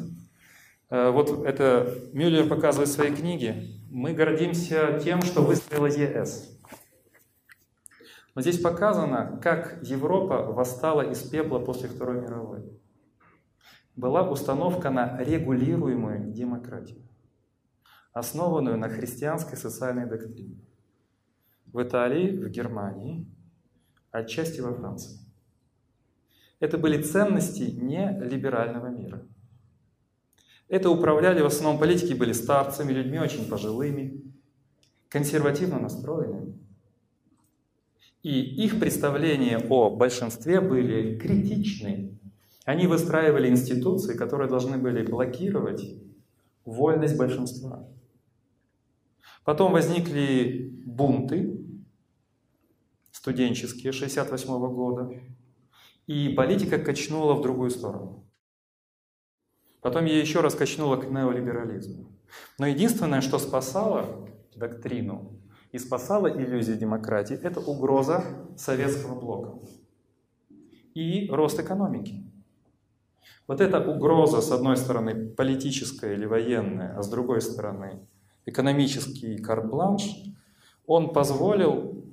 Э, вот это Мюллер показывает в своей книге. Мы гордимся тем, что выстроила ЕС. Но здесь показано, как Европа восстала из пепла после Второй мировой была установка на регулируемую демократию, основанную на христианской социальной доктрине. В Италии, в Германии, отчасти во Франции. Это были ценности не либерального мира. Это управляли в основном политики, были старцами, людьми очень пожилыми, консервативно настроенными. И их представления о большинстве были критичны они выстраивали институции, которые должны были блокировать вольность большинства. Потом возникли бунты студенческие 68 -го года, и политика качнула в другую сторону. Потом я еще раз качнула к неолиберализму. Но единственное, что спасало доктрину и спасало иллюзию демократии, это угроза советского блока и рост экономики. Вот эта угроза, с одной стороны, политическая или военная, а с другой стороны, экономический карт-бланш, он позволил,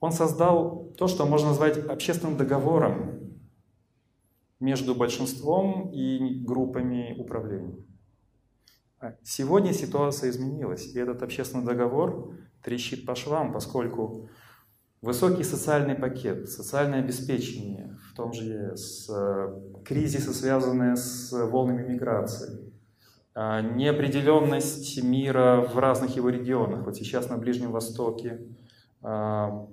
он создал то, что можно назвать общественным договором между большинством и группами управления. А сегодня ситуация изменилась, и этот общественный договор трещит по швам, поскольку Высокий социальный пакет, социальное обеспечение, в том же ЕС, э, кризисы, связанные с волнами миграции, неопределенность мира в разных его регионах, вот сейчас на Ближнем Востоке, а,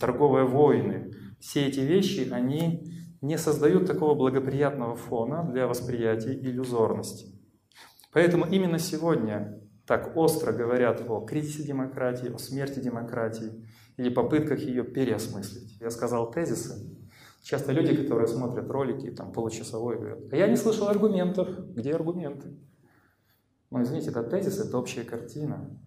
торговые войны, все эти вещи, они не создают такого благоприятного фона для восприятия иллюзорности. Поэтому именно сегодня так остро говорят о кризисе демократии, о смерти демократии или попытках ее переосмыслить. Я сказал тезисы. Часто люди, которые смотрят ролики, там получасовой, говорят, а я не слышал аргументов. Где аргументы? Ну, извините, это тезис, это общая картина.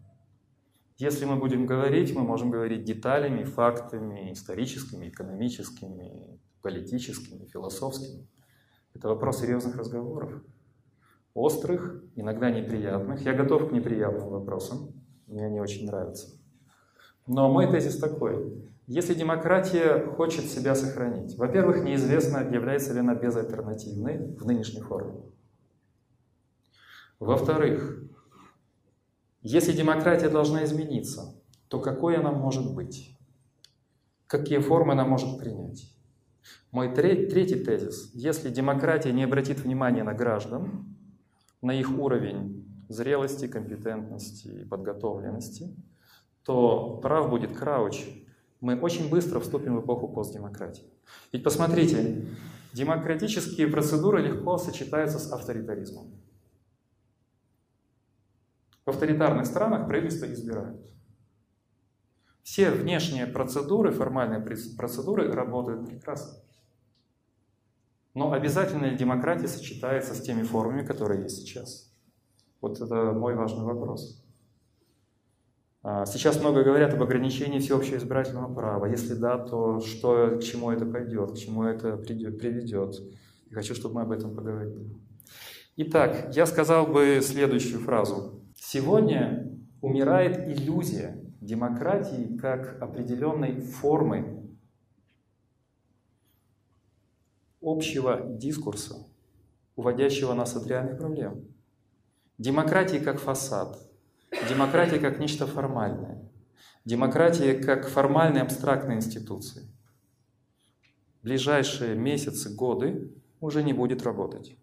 Если мы будем говорить, мы можем говорить деталями, фактами, историческими, экономическими, политическими, философскими. Это вопрос серьезных разговоров острых, иногда неприятных. Я готов к неприятным вопросам, мне они очень нравятся. Но мой тезис такой. Если демократия хочет себя сохранить, во-первых, неизвестно, является ли она безальтернативной в нынешней форме. Во-вторых, если демократия должна измениться, то какой она может быть? Какие формы она может принять? Мой третий тезис. Если демократия не обратит внимания на граждан, на их уровень зрелости, компетентности и подготовленности, то прав будет Крауч. Мы очень быстро вступим в эпоху постдемократии. Ведь посмотрите, демократические процедуры легко сочетаются с авторитаризмом. В авторитарных странах правительство избирают. Все внешние процедуры, формальные процедуры работают прекрасно. Но обязательно ли демократия сочетается с теми формами, которые есть сейчас? Вот это мой важный вопрос. А, сейчас много говорят об ограничении всеобщего избирательного права. Если да, то что, к чему это пойдет, к чему это приведет? И хочу, чтобы мы об этом поговорили. Итак, я сказал бы следующую фразу. Сегодня умирает иллюзия демократии как определенной формы общего дискурса, уводящего нас от реальных проблем. Демократия как фасад, демократия как нечто формальное, демократия как формальные абстрактные институции. ближайшие месяцы, годы уже не будет работать.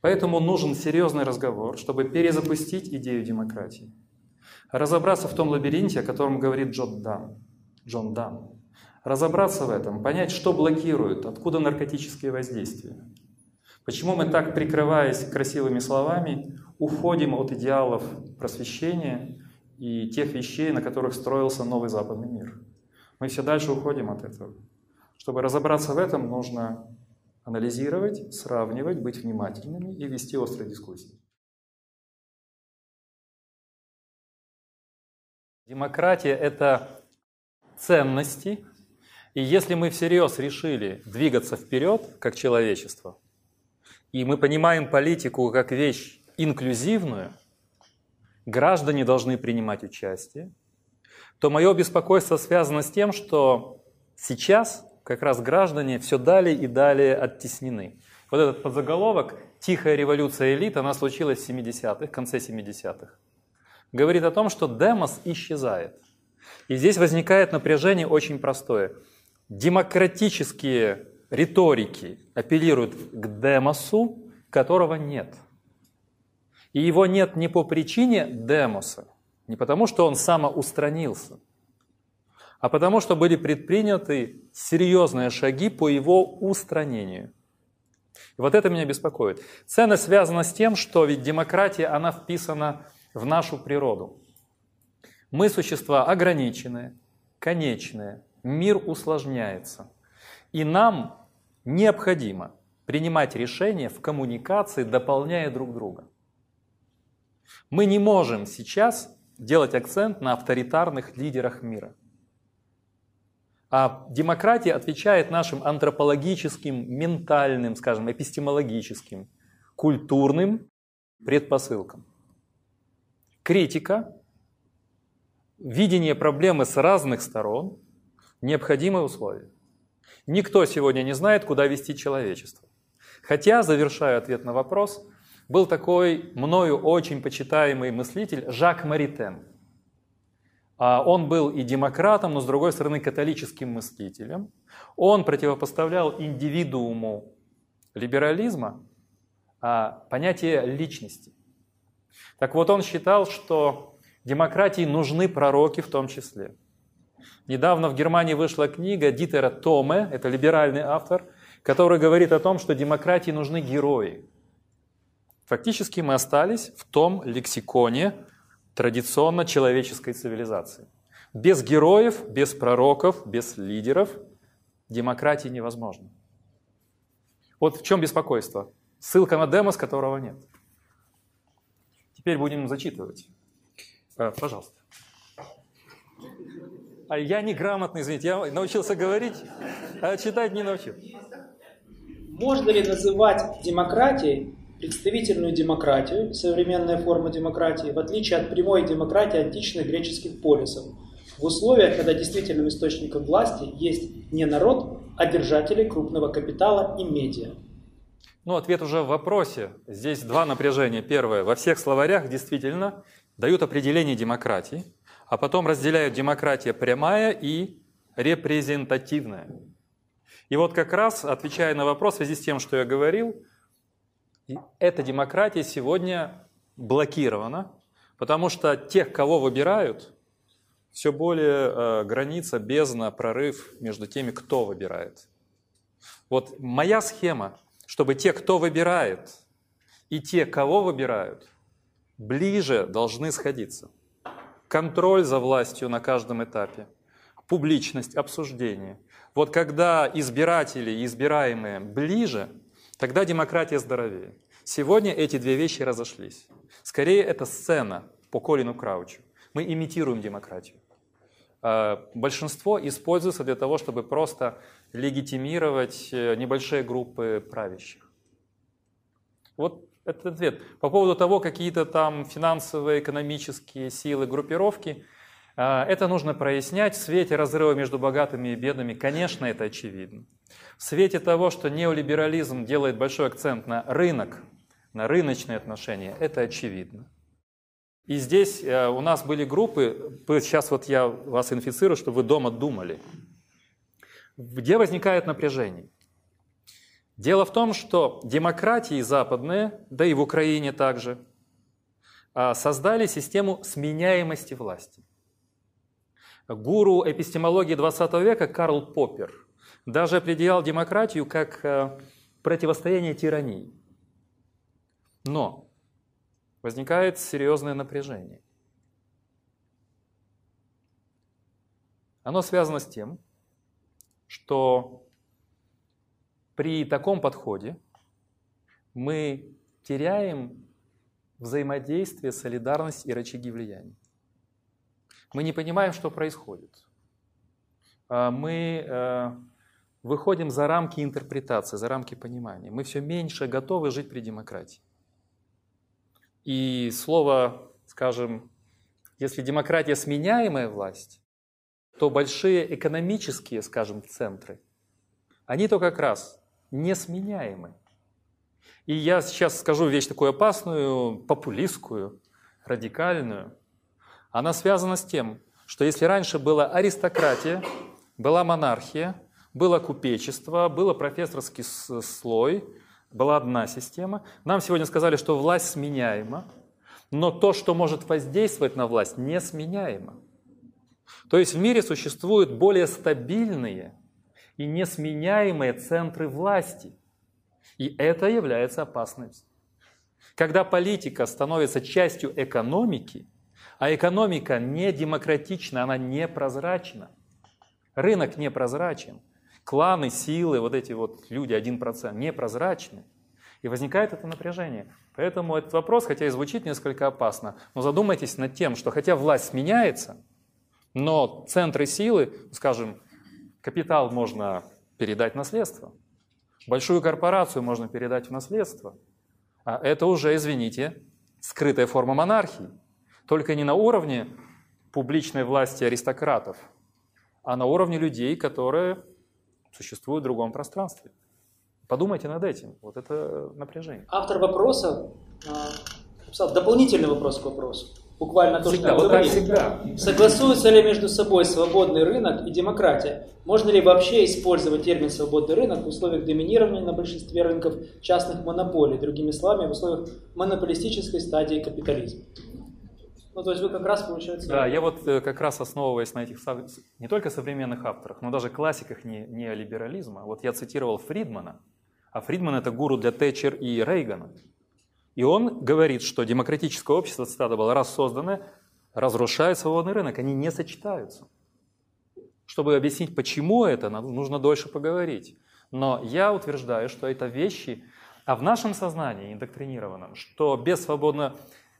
Поэтому нужен серьезный разговор, чтобы перезапустить идею демократии. Разобраться в том лабиринте, о котором говорит Джон Дан. Джон Дан разобраться в этом, понять, что блокирует, откуда наркотические воздействия. Почему мы так, прикрываясь красивыми словами, уходим от идеалов просвещения и тех вещей, на которых строился новый западный мир. Мы все дальше уходим от этого. Чтобы разобраться в этом, нужно анализировать, сравнивать, быть внимательными и вести острые дискуссии. Демократия – это ценности, и если мы всерьез решили двигаться вперед, как человечество, и мы понимаем политику как вещь инклюзивную, граждане должны принимать участие, то мое беспокойство связано с тем, что сейчас как раз граждане все далее и далее оттеснены. Вот этот подзаголовок «Тихая революция элит», она случилась в 70-х, в конце 70-х, говорит о том, что демос исчезает. И здесь возникает напряжение очень простое – демократические риторики апеллируют к демосу, которого нет. И его нет не по причине демоса, не потому, что он самоустранился, а потому, что были предприняты серьезные шаги по его устранению. И вот это меня беспокоит. Ценность связана с тем, что ведь демократия, она вписана в нашу природу. Мы существа ограниченные, конечные, мир усложняется. И нам необходимо принимать решения в коммуникации, дополняя друг друга. Мы не можем сейчас делать акцент на авторитарных лидерах мира. А демократия отвечает нашим антропологическим, ментальным, скажем, эпистемологическим, культурным предпосылкам. Критика, видение проблемы с разных сторон необходимое условие. Никто сегодня не знает, куда вести человечество. Хотя, завершая ответ на вопрос, был такой мною очень почитаемый мыслитель Жак Маритен. А он был и демократом, но с другой стороны католическим мыслителем. Он противопоставлял индивидууму либерализма а понятие личности. Так вот, он считал, что демократии нужны пророки в том числе – Недавно в Германии вышла книга Дитера Томе, это либеральный автор, который говорит о том, что демократии нужны герои. Фактически мы остались в том лексиконе традиционно человеческой цивилизации. Без героев, без пророков, без лидеров демократии невозможно. Вот в чем беспокойство. Ссылка на демос, которого нет. Теперь будем зачитывать. Э, пожалуйста. А я неграмотный, извините, я научился говорить, а читать не научил. Можно ли называть демократией представительную демократию, современная форма демократии, в отличие от прямой демократии античных греческих полисов, в условиях, когда действительным источником власти есть не народ, а держатели крупного капитала и медиа? Ну, ответ уже в вопросе. Здесь два напряжения. Первое. Во всех словарях действительно дают определение демократии, а потом разделяют демократия прямая и репрезентативная. И вот как раз, отвечая на вопрос в связи с тем, что я говорил, эта демократия сегодня блокирована, потому что тех, кого выбирают, все более э, граница, бездна, прорыв между теми, кто выбирает. Вот моя схема, чтобы те, кто выбирает, и те, кого выбирают, ближе должны сходиться. Контроль за властью на каждом этапе, публичность, обсуждение. Вот когда избиратели и избираемые ближе – Тогда демократия здоровее. Сегодня эти две вещи разошлись. Скорее, это сцена по Колину Краучу. Мы имитируем демократию. А, большинство используется для того, чтобы просто легитимировать э, небольшие группы правящих. Вот этот ответ. По поводу того, какие-то там финансовые, экономические силы, группировки, это нужно прояснять в свете разрыва между богатыми и бедными. Конечно, это очевидно. В свете того, что неолиберализм делает большой акцент на рынок, на рыночные отношения, это очевидно. И здесь э, у нас были группы, сейчас вот я вас инфицирую, чтобы вы дома думали, где возникает напряжение. Дело в том, что демократии западные, да и в Украине также, а, создали систему сменяемости власти. Гуру эпистемологии 20 века Карл Поппер – даже определял демократию как э, противостояние тирании. Но возникает серьезное напряжение. Оно связано с тем, что при таком подходе мы теряем взаимодействие, солидарность и рычаги влияния. Мы не понимаем, что происходит. А мы э, выходим за рамки интерпретации, за рамки понимания. Мы все меньше готовы жить при демократии. И слово, скажем, если демократия сменяемая власть, то большие экономические, скажем, центры, они то как раз несменяемы. И я сейчас скажу вещь такую опасную, популистскую, радикальную. Она связана с тем, что если раньше была аристократия, была монархия, было купечество, было профессорский слой, была одна система. Нам сегодня сказали, что власть сменяема, но то, что может воздействовать на власть, не сменяемо. То есть в мире существуют более стабильные и несменяемые центры власти. И это является опасностью. Когда политика становится частью экономики, а экономика не демократична, она непрозрачна, рынок непрозрачен – кланы, силы, вот эти вот люди, 1%, непрозрачны. И возникает это напряжение. Поэтому этот вопрос, хотя и звучит несколько опасно, но задумайтесь над тем, что хотя власть меняется, но центры силы, скажем, капитал можно передать в наследство, большую корпорацию можно передать в наследство, а это уже, извините, скрытая форма монархии. Только не на уровне публичной власти аристократов, а на уровне людей, которые существует в другом пространстве. Подумайте над этим. Вот это напряжение. Автор вопроса написал дополнительный вопрос к вопросу. Буквально то, всегда, что вот так всегда. Согласуется ли между собой свободный рынок и демократия? Можно ли вообще использовать термин «свободный рынок» в условиях доминирования на большинстве рынков частных монополий, другими словами, в условиях монополистической стадии капитализма? Ну, то есть вы как раз, получается... Да, я вот э, как раз основываясь на этих не только современных авторах, но даже классиках не, неолиберализма. Вот я цитировал Фридмана, а Фридман это гуру для Тэтчер и Рейгана. И он говорит, что демократическое общество, цитата была, раз созданное, разрушает свободный рынок, они не сочетаются. Чтобы объяснить, почему это, нужно дольше поговорить. Но я утверждаю, что это вещи, а в нашем сознании индоктринированном, что без свободного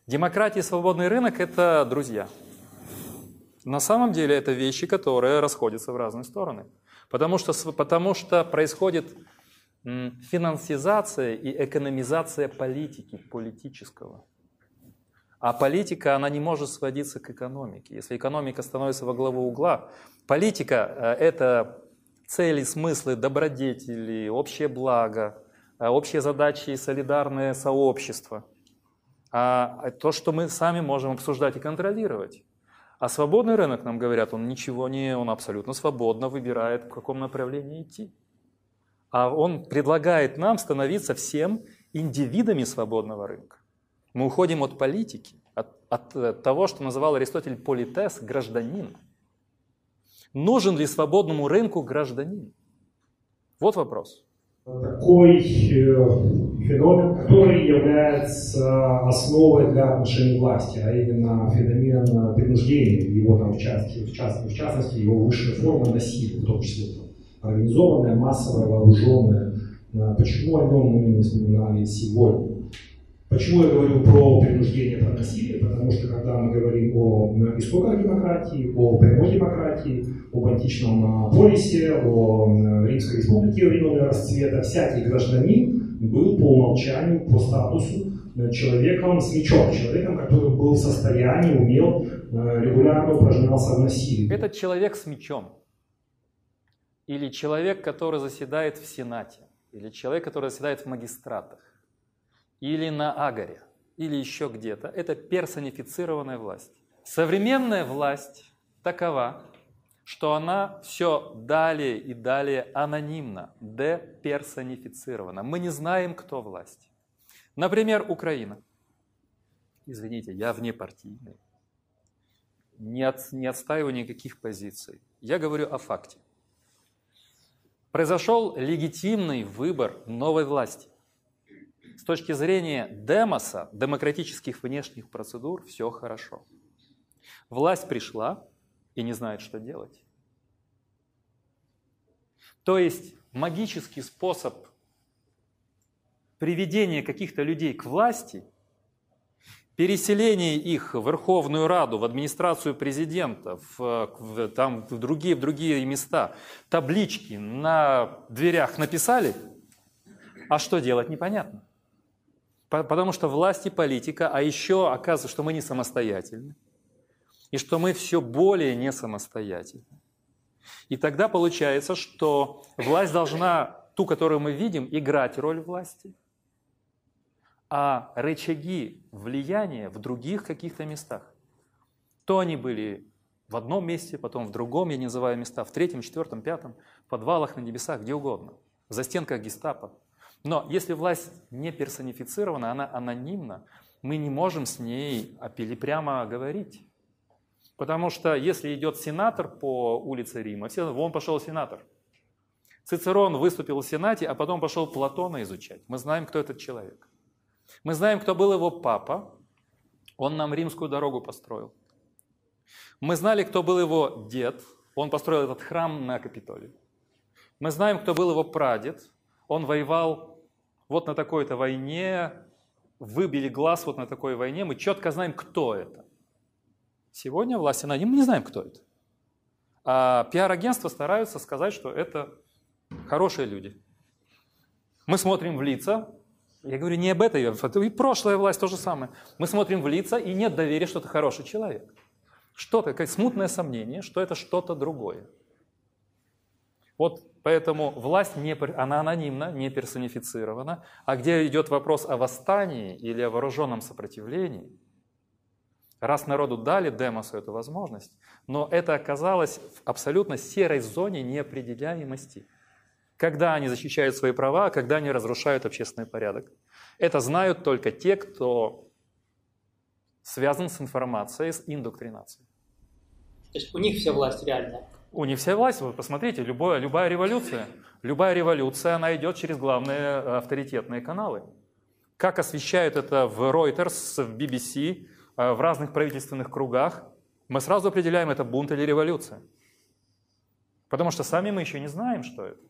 Демократия и свободный рынок – это друзья. На самом деле это вещи, которые расходятся в разные стороны. Потому что, потому что происходит финансизация и экономизация политики, политического. А политика, она не может сводиться к экономике. Если экономика становится во главу угла, политика э, – это цели, смыслы, добродетели, общее благо, э, общие задачи и солидарное сообщество – а то, что мы сами можем обсуждать и контролировать. А свободный рынок, нам говорят, он ничего не, он абсолютно свободно выбирает, в каком направлении идти. А он предлагает нам становиться всем индивидами свободного рынка. Мы уходим от политики, от, от э, того, что называл Аристотель политес, гражданин. Нужен ли свободному рынку гражданин? Вот вопрос такой э, феномен, который является основой для отношений власти, а именно феномен принуждения, его там в части, в частности, в частности его высшая форма насилия, в том числе организованная, массовая, вооруженная. Почему о нем мы не вспоминали сегодня? Почему я говорю про принуждение, про насилие? Потому что когда мы говорим о истоках демократии, о прямой демократии, об античном полисе, о Римской республике времен расцвета, всякий гражданин был по умолчанию, по статусу человеком с мечом, человеком, который был в состоянии, умел, регулярно упражнялся в насилии. Этот человек с мечом, или человек, который заседает в Сенате, или человек, который заседает в магистратах, или на Агаре, или еще где-то. Это персонифицированная власть. Современная власть такова, что она все далее и далее анонимно, деперсонифицирована. Мы не знаем, кто власть. Например, Украина. Извините, я внепартийный. Не, от, не отстаиваю никаких позиций. Я говорю о факте. Произошел легитимный выбор новой власти. С точки зрения демоса, демократических внешних процедур, все хорошо. Власть пришла и не знает, что делать. То есть магический способ приведения каких-то людей к власти, переселение их в Верховную Раду, в администрацию президента, в, в, там, в, другие, в другие места, таблички на дверях написали, а что делать непонятно. Потому что власть и политика, а еще оказывается, что мы не самостоятельны, и что мы все более не самостоятельны. И тогда получается, что власть должна, ту, которую мы видим, играть роль власти, а рычаги влияния в других каких-то местах. То они были в одном месте, потом в другом, я не называю места, в третьем, четвертом, пятом, в подвалах, на небесах, где угодно, в застенках гестапо, но если власть не персонифицирована, она анонимна, мы не можем с ней прямо говорить. Потому что если идет сенатор по улице Рима, все, вон пошел сенатор. Цицерон выступил в Сенате, а потом пошел Платона изучать. Мы знаем, кто этот человек. Мы знаем, кто был его папа. Он нам римскую дорогу построил. Мы знали, кто был его дед. Он построил этот храм на Капитолии. Мы знаем, кто был его прадед. Он воевал вот на такой-то войне, выбили глаз вот на такой войне, мы четко знаем, кто это. Сегодня власть аноним, мы не знаем, кто это. А пиар-агентства стараются сказать, что это хорошие люди. Мы смотрим в лица, я говорю не об этой, и прошлая власть то же самое. Мы смотрим в лица, и нет доверия, что это хороший человек. Что-то, как смутное сомнение, что это что-то другое. Вот поэтому власть, не, она анонимна, не персонифицирована. А где идет вопрос о восстании или о вооруженном сопротивлении, раз народу дали Демосу эту возможность, но это оказалось в абсолютно серой зоне неопределяемости. Когда они защищают свои права, когда они разрушают общественный порядок. Это знают только те, кто связан с информацией, с индоктринацией. То есть у них вся власть реальная? У них вся власть, вы посмотрите, любая, любая революция, любая революция, она идет через главные э, авторитетные каналы. Как освещают это в Reuters, в BBC, в разных правительственных кругах, мы сразу определяем, это бунт или революция. Потому что сами мы еще не знаем, что это.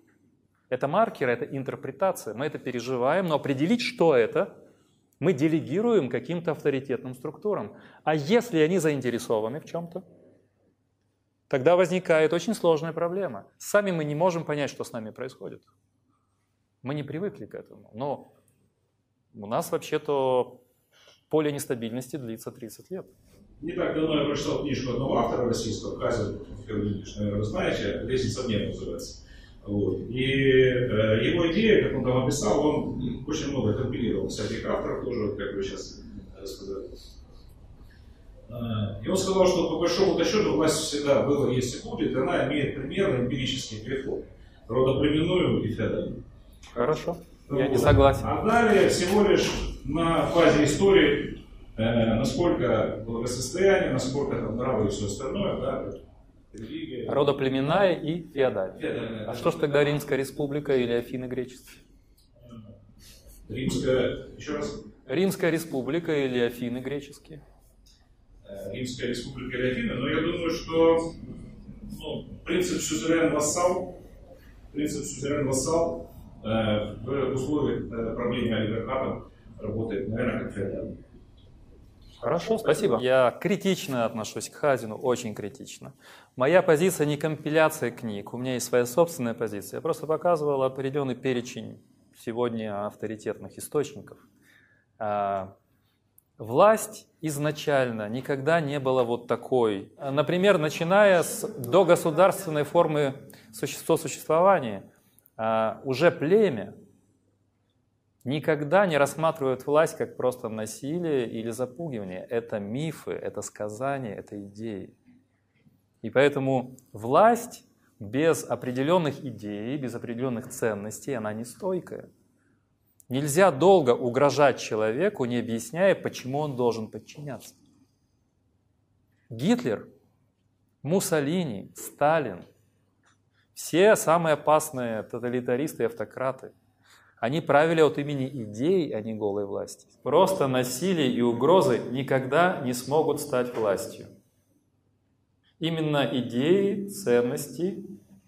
Это маркер, это интерпретация, мы это переживаем, но определить, что это, мы делегируем каким-то авторитетным структурам. А если они заинтересованы в чем-то, тогда возникает очень сложная проблема. Сами мы не можем понять, что с нами происходит. Мы не привыкли к этому. Но у нас вообще-то поле нестабильности длится 30 лет. Не так давно я прочитал книжку одного автора российского, Казин наверное, вы знаете, «Лестница в небо» называется. Вот. И э, его идея, как он там описал, он очень много компилировал всяких авторов, тоже, как вы сейчас рассказали. Э, и он сказал, что по большому счету власть всегда была, есть и будет, она имеет примерно эмпирический переход, родоплеменную и феодальную. Хорошо, я вот. не согласен. А далее всего лишь на фазе истории, э, насколько благосостояние, насколько там нравы и все остальное, да, религия. Родоплеменная и феодальная. феодальная. А что ж тогда Римская республика или Афины греческие? Римская, еще раз? Римская республика или Афины греческие? Э, Римская республика или Афины, но я думаю, что ну, принцип сюзерен-вассал, принцип сюзерен-вассал э, в условиях э, правления олигархатом работает, наверное, как феодальный. Хорошо, спасибо. Я критично отношусь к Хазину, очень критично. Моя позиция не компиляция книг, у меня есть своя собственная позиция. Я просто показывал определенный перечень сегодня авторитетных источников. А, власть изначально никогда не была вот такой. Например, начиная с догосударственной формы сосуществования, а, уже племя никогда не рассматривают власть как просто насилие или запугивание. Это мифы, это сказания, это идеи. И поэтому власть без определенных идей, без определенных ценностей, она не стойкая. Нельзя долго угрожать человеку, не объясняя, почему он должен подчиняться. Гитлер, Муссолини, Сталин, все самые опасные тоталитаристы и автократы – они правили от имени идей, а не голой власти. Просто насилие и угрозы никогда не смогут стать властью. Именно идеи, ценности,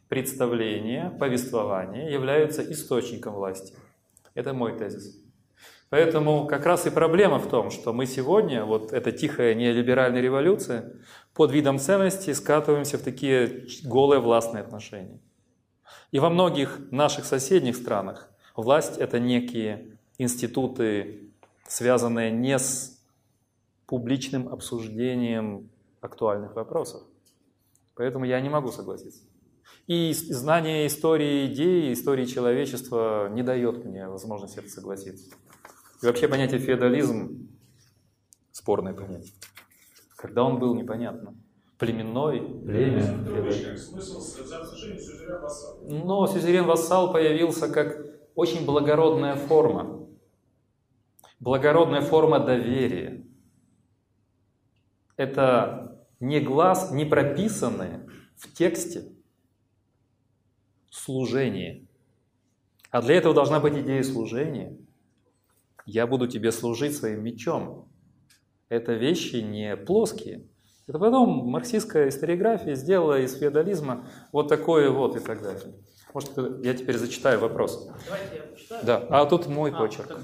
представления, повествования являются источником власти. Это мой тезис. Поэтому как раз и проблема в том, что мы сегодня, вот эта тихая неолиберальная революция, под видом ценностей скатываемся в такие голые властные отношения. И во многих наших соседних странах Власть – это некие институты, связанные не с публичным обсуждением актуальных вопросов. Поэтому я не могу согласиться. И знание истории идеи, истории человечества не дает мне возможности это согласиться. И вообще понятие феодализм – спорное понятие. Когда он был, непонятно. Племенной, племя. Но сюзерен-вассал появился как очень благородная форма. Благородная форма доверия. Это не глаз, не прописанное в тексте служение. А для этого должна быть идея служения. Я буду тебе служить своим мечом. Это вещи не плоские. Это потом марксистская историография сделала из феодализма вот такое вот и так далее. Может, я теперь зачитаю вопрос. Давайте я почитаю. Да, а тут мой а, почерк.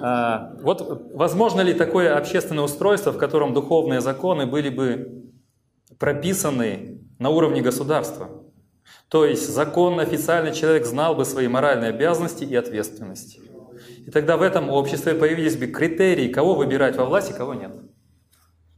А, вот возможно ли такое общественное устройство, в котором духовные законы были бы прописаны на уровне государства? То есть законно, официально человек знал бы свои моральные обязанности и ответственности. И тогда в этом обществе появились бы критерии, кого выбирать во власти, кого нет.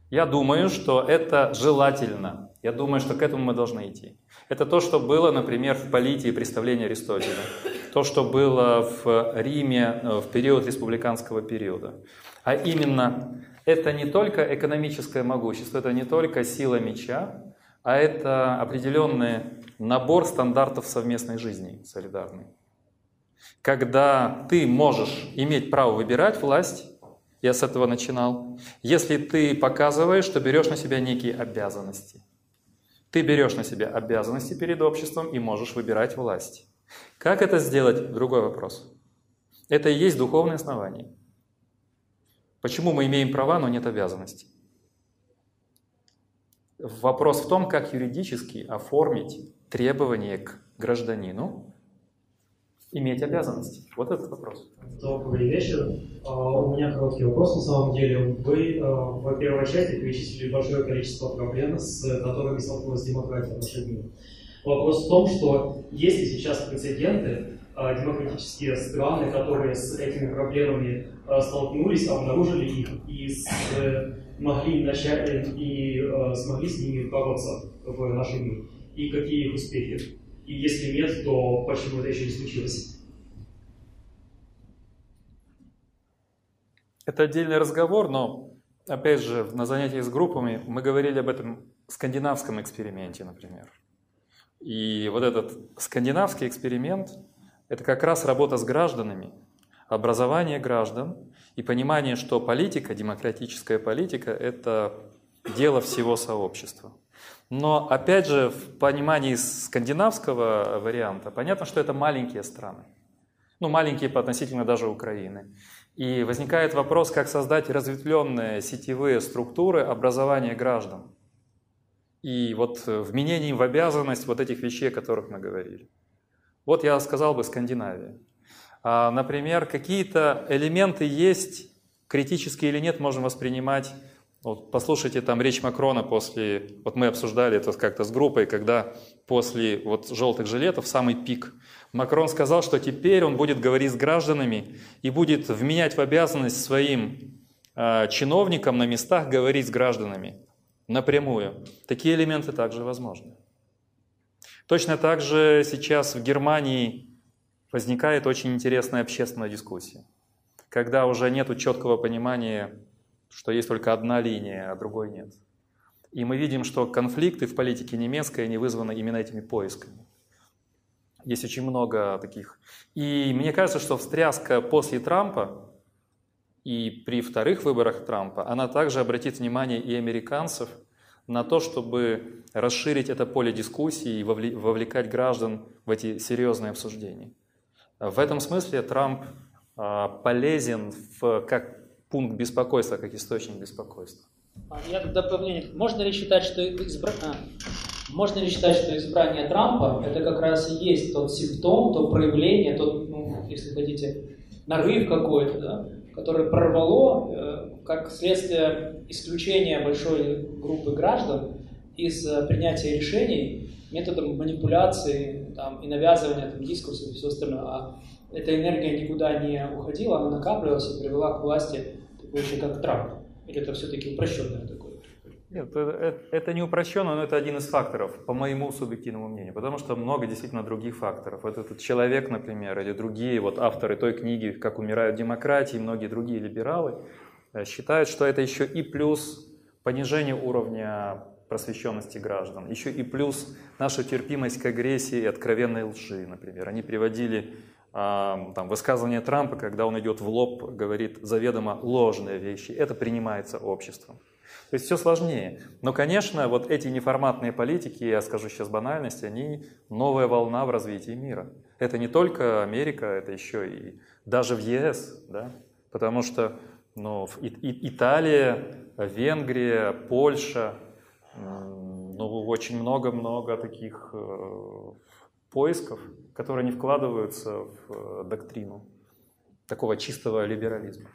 Я думаю, что это желательно. Я думаю, что к этому мы должны идти. Это то, что было, например, в политии представления Аристотеля, то, что было в Риме э, в период республиканского периода. А именно, это не только экономическое могущество, это не только сила меча, а это определенный набор стандартов совместной жизни солидарной. Когда ты можешь иметь право выбирать власть, Я с этого начинал. Если ты показываешь, что берешь на себя некие обязанности. Ты берешь на себя обязанности перед обществом и можешь выбирать власть. Как это сделать? Другой вопрос. Это и есть духовное основание. Почему мы имеем права, но нет обязанностей? Вопрос в том, как юридически оформить требования к гражданину, иметь обязанности. Вот этот вопрос. Добрый вечер. А, у меня короткий вопрос на самом деле. Вы а, в первой части перечислили большое количество проблем, с которыми столкнулась демократия в нашем мире. Вопрос в том, что есть ли сейчас прецеденты, а, демократические страны, которые с этими проблемами столкнулись, обнаружили их и смогли, начать, и смогли с ними бороться в нашем мире? И какие их успехи? И если нет, то почему это еще не случилось? Это отдельный разговор, но, опять же, на занятиях с группами мы говорили об этом скандинавском эксперименте, например. И вот этот скандинавский эксперимент – это как раз работа с гражданами, образование граждан и понимание, что политика, демократическая политика – это дело всего сообщества. Но опять же, в понимании скандинавского варианта, понятно, что это маленькие страны. Ну, маленькие по относительно даже Украины. И возникает вопрос, как создать разветвленные сетевые структуры образования граждан. И вот вменение в обязанность вот этих вещей, о которых мы говорили. Вот я сказал бы Скандинавия. А, например, какие-то элементы есть, критические или нет, можем воспринимать вот послушайте там речь Макрона после, вот мы обсуждали это как-то с группой, когда после вот желтых жилетов самый пик. Макрон сказал, что теперь он будет говорить с гражданами и будет вменять в обязанность своим э, чиновникам на местах говорить с гражданами напрямую. Такие элементы также возможны. Точно так же сейчас в Германии возникает очень интересная общественная дискуссия, когда уже нет четкого понимания что есть только одна линия, а другой нет. И мы видим, что конфликты в политике немецкой, они вызваны именно этими поисками. Есть очень много таких. И мне кажется, что встряска после Трампа и при вторых выборах Трампа, она также обратит внимание и американцев на то, чтобы расширить это поле дискуссии и вовлекать граждан в эти серьезные обсуждения. В этом смысле Трамп а, полезен в, как пункт беспокойства как источник беспокойства. А, я тут дополнение. Можно ли считать, что избра... а, можно ли считать, что избрание Трампа это как раз и есть тот симптом, то проявление, тот, ну, если хотите, нарыв какой-то, да, который прорвало э, как следствие исключения большой группы граждан из э, принятия решений методом манипуляции там, и навязывания там, дискурса и все остальное. А эта энергия никуда не уходила, она накапливалась и привела к власти же, как Трамп. Или это все-таки упрощенное такое? Нет, это, это не упрощенно, но это один из факторов, по моему субъективному мнению, потому что много действительно других факторов. Вот этот человек, например, или другие вот авторы той книги «Как умирают демократии», многие другие либералы э, считают, что это еще и плюс понижение уровня просвещенности граждан, еще и плюс наша терпимость к агрессии и откровенной лжи, например. Они приводили там, высказывание Трампа, когда он идет в лоб, говорит заведомо ложные вещи. Это принимается обществом. То есть все сложнее. Но, конечно, вот эти неформатные политики, я скажу сейчас банальность, они новая волна в развитии мира. Это не только Америка, это еще и даже в ЕС, да? потому что ну, и, и, Италия, Венгрия, Польша, ну, очень много-много таких э, поисков, которые не вкладываются в э, доктрину такого чистого либерализма.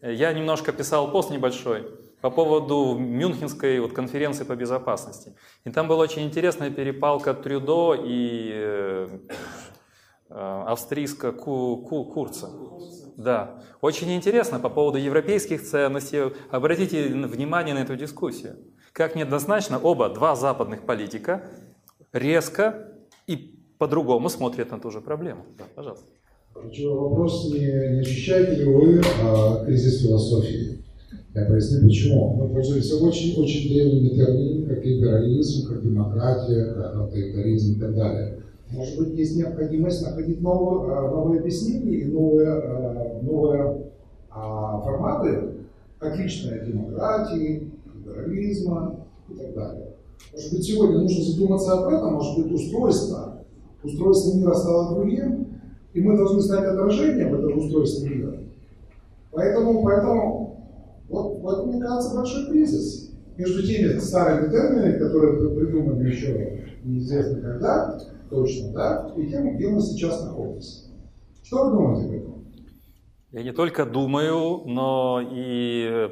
Я немножко писал пост небольшой по поводу Мюнхенской вот конференции по безопасности. И там была очень интересная перепалка Трюдо и э, э австрийска Ку, Ку, Курца. Да, очень интересно по поводу европейских ценностей. Обратите внимание на эту дискуссию. Как неоднозначно оба, два западных политика, резко по-другому смотрят на ту же проблему. Да, пожалуйста. Вопрос, не, не ощущаете ли вы а, кризис философии? Я поясню почему. Мы пользуемся очень, очень древними терминами, как либерализм, как демократия, как авторитаризм и так далее. Может быть, есть необходимость находить новые, а, новые объяснения и новые, а, новые а, форматы личная демократии, либерализма и так далее. Может быть, сегодня нужно задуматься об этом, может быть, устройство, устройство мира стало другим, и мы должны стать отражением этого устройства мира. Поэтому, поэтому вот, вот мне кажется, большой кризис между теми старыми терминами, которые придуманы еще неизвестно когда, точно, да, и тем, где мы сейчас находимся. Что вы думаете об этом? Я не только думаю, но и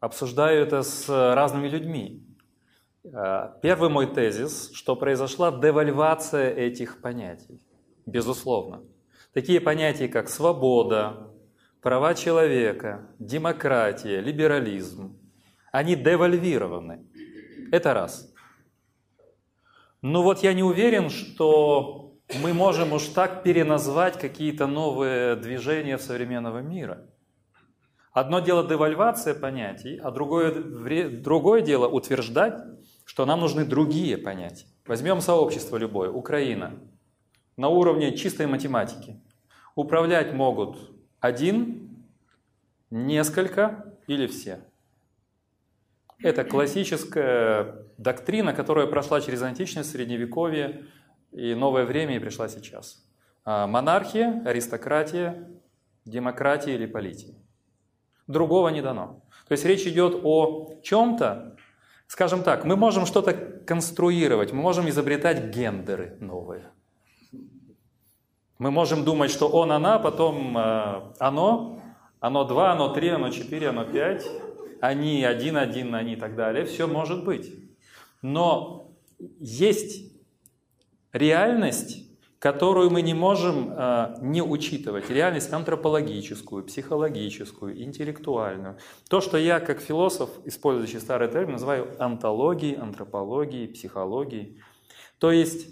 обсуждаю это с разными людьми. Э, первый мой тезис, что произошла девальвация этих понятий, безусловно. Такие понятия, как свобода, права человека, демократия, либерализм, они девальвированы. Это раз. Но вот я не уверен, что мы можем уж так переназвать какие-то новые движения в современного мира. Одно дело девальвация понятий, а другое, другое дело утверждать, что нам нужны другие понятия. Возьмем сообщество любое, Украина, на уровне чистой математики. Управлять могут один, несколько или все. Это классическая доктрина, которая прошла через античность, средневековье и новое время и пришла сейчас. А монархия, аристократия, демократия или полития. Другого не дано. То есть речь идет о чем-то, скажем так, мы можем что-то конструировать, мы можем изобретать гендеры новые. Мы можем думать, что он, она, потом э, оно, оно два, оно три, оно четыре, оно пять, они один, один, они и так далее. Все может быть. Но есть реальность, которую мы не можем э, не учитывать. Реальность антропологическую, психологическую, интеллектуальную. То, что я как философ, использующий старый термин, называю антологией, антропологией, психологией. То есть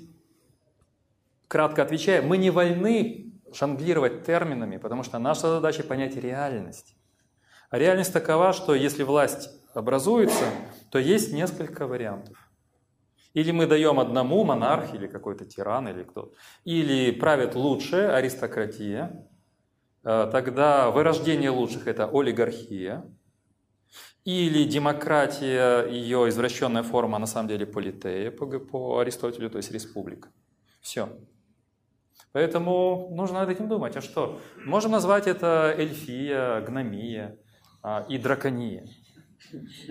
Кратко отвечая, мы не вольны жонглировать терминами, потому что наша задача понять реальность. А реальность такова, что если власть образуется, то есть несколько вариантов. Или мы даем одному монарх, или какой-то тиран, или кто. Или правит лучшая аристократия, э, тогда вырождение лучших – это олигархия, или демократия, ее извращенная форма, на самом деле политея по, по Аристотелю, то есть республика. Все. Поэтому нужно над этим думать. А что? Можем назвать это эльфия, гномия а, и дракония.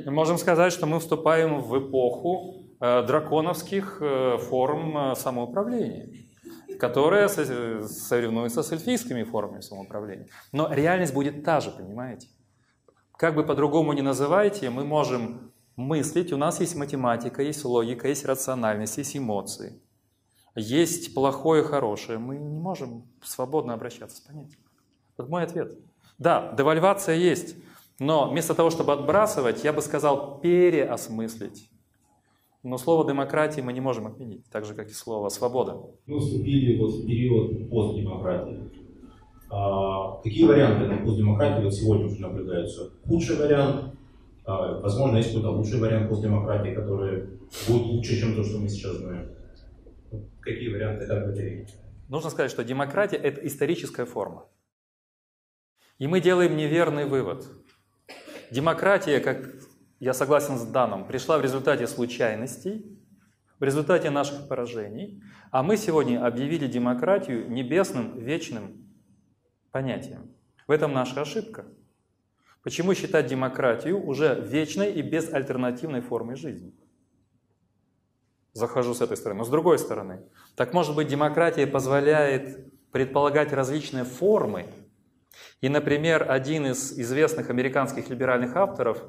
можем сказать, что мы вступаем в эпоху э, драконовских э, форм э, самоуправления, которая соревнуется с эльфийскими формами самоуправления. Но реальность будет та же, понимаете? Как бы по-другому ни называйте, мы можем мыслить, у нас есть математика, есть логика, есть рациональность, есть эмоции – есть плохое и хорошее, мы не можем свободно обращаться с понятием. Вот мой ответ. Да, девальвация есть, но вместо того, чтобы отбрасывать, я бы сказал переосмыслить. Но слово демократии мы не можем отменить, так же, как и слово свобода. Мы вступили вот в период постдемократии. А, какие варианты на постдемократии вот сегодня уже наблюдаются? Худший вариант, а, возможно, есть какой-то лучший вариант постдемократии, который будет лучше, чем то, что мы сейчас знаем. Какие варианты как вы Нужно сказать, что демократия – это историческая форма. И мы делаем неверный вывод. Демократия, как я согласен с Даном, пришла в результате случайностей, в результате наших поражений, а мы сегодня объявили демократию небесным, вечным понятием. В этом наша ошибка. Почему считать демократию уже вечной и безальтернативной формой жизни? захожу с этой стороны. Но с другой стороны, так может быть демократия позволяет предполагать различные формы. И, например, один из известных американских либеральных авторов,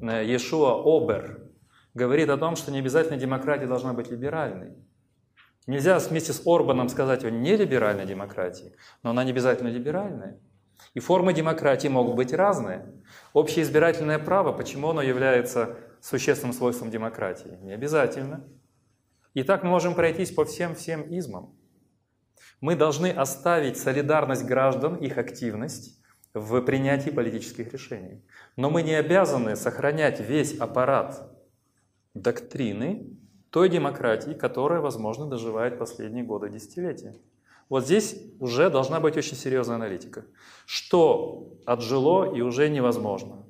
Иешуа Обер, говорит о том, что не обязательно демократия должна быть либеральной. Нельзя вместе с Орбаном сказать о нелиберальной демократии, но она не обязательно либеральная. И формы демократии могут быть разные. Общее избирательное право, почему оно является существенным свойством демократии? Не обязательно. И так мы можем пройтись по всем-всем измам. Мы должны оставить солидарность граждан, их активность в принятии политических решений. Но мы не обязаны сохранять весь аппарат доктрины той демократии, которая, возможно, доживает последние годы, десятилетия. Вот здесь уже должна быть очень серьезная аналитика. Что отжило и уже невозможно?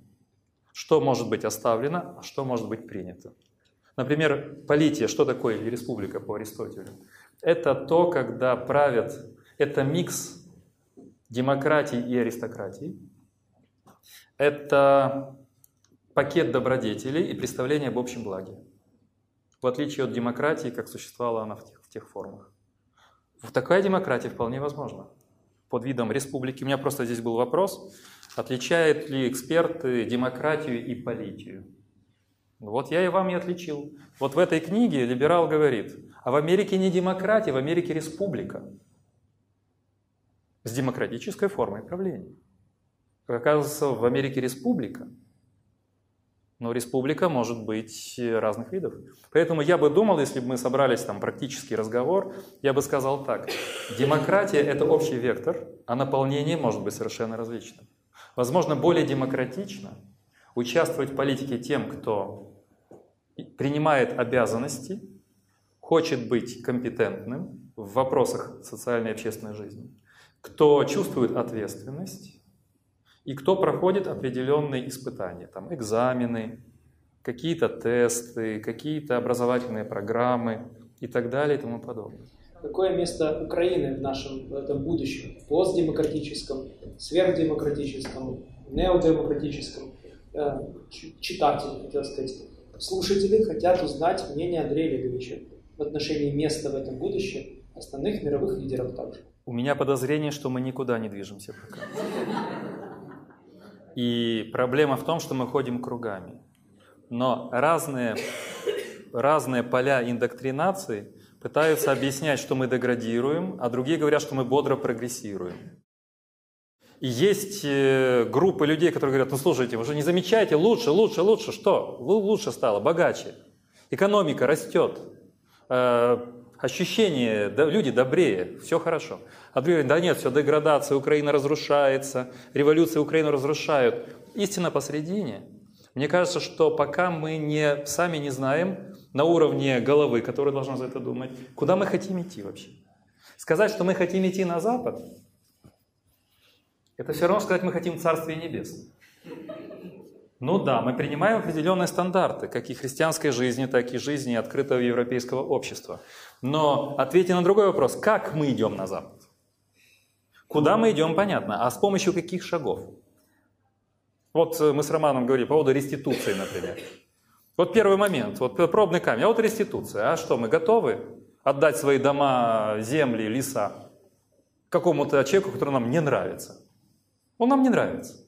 Что может быть оставлено, а что может быть принято? Например, полития, что такое республика по Аристотелю? Это то, когда правят, это микс демократии и аристократии. Это пакет добродетелей и представление об общем благе. В отличие от демократии, как существовала она в тех, в тех формах. Такая демократия вполне возможна. Под видом республики. У меня просто здесь был вопрос, отличают ли эксперты демократию и политию. Вот я и вам и отличил. Вот в этой книге либерал говорит, а в Америке не демократия, в Америке республика. С демократической формой правления. Как оказывается, в Америке республика. Но республика может быть разных видов. Поэтому я бы думал, если бы мы собрались там практический разговор, я бы сказал так. Демократия – это общий вектор, а наполнение может быть совершенно различным. Возможно, более демократично участвовать в политике тем, кто принимает обязанности, хочет быть компетентным в вопросах социальной и общественной жизни, кто чувствует ответственность и кто проходит определенные испытания, там экзамены, какие-то тесты, какие-то образовательные программы и так далее и тому подобное. Какое место Украины в нашем в этом будущем? Постдемократическом, сверхдемократическом, неодемократическом? Э, читатель, хотел сказать, Слушатели хотят узнать мнение Андрея Олеговича в отношении места в этом будущем основных мировых лидеров также. У меня подозрение, что мы никуда не движемся пока. И проблема в том, что мы ходим кругами. Но разные, разные поля индоктринации пытаются объяснять, что мы деградируем, а другие говорят, что мы бодро прогрессируем. И есть э, группы людей, которые говорят, ну слушайте, вы же не замечаете, лучше, лучше, лучше, что? Лучше стало, богаче. Экономика растет, ощущение, люди добрее, все хорошо. А другие говорят, да нет, все деградация, Украина разрушается, революция Украину разрушают. Истина посредине. Мне кажется, что пока мы не, сами не знаем на уровне головы, которая должна за это думать, куда мы хотим идти вообще. Сказать, что мы хотим идти на Запад, это все равно сказать, мы хотим Царствие Небесное. Ну да, мы принимаем определенные стандарты, как и христианской жизни, так и жизни открытого европейского общества. Но ответьте на другой вопрос, как мы идем на Запад? Куда мы идем, понятно, а с помощью каких шагов? Вот э, мы с Романом говорили по поводу реституции, например. Вот первый момент, вот пробный камень, а вот реституция. А что, мы готовы отдать свои дома, земли, леса какому-то человеку, который нам не нравится? Он нам не нравится.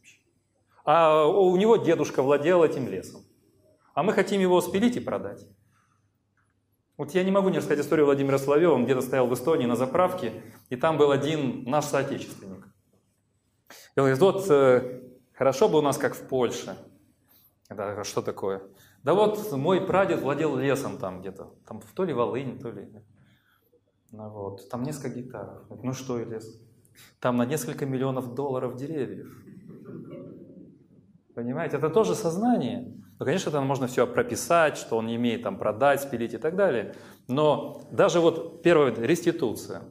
А у него дедушка владел этим лесом. А мы хотим его спилить и продать. Вот я не могу не рассказать историю Владимира Соловьева. Он где-то стоял в Эстонии на заправке, и там был один наш соотечественник. И он говорит, вот э, хорошо бы у нас как в Польше. Да, что такое? Да вот мой прадед владел лесом там где-то, там то ли Волынь, то ли... Ну, вот, там несколько гектаров. Ну что и лес? Там на несколько миллионов долларов деревьев. Понимаете, это тоже сознание. Ну, конечно, там можно все прописать, что он не имеет там продать, спилить и так далее. Но даже вот первое, реституция.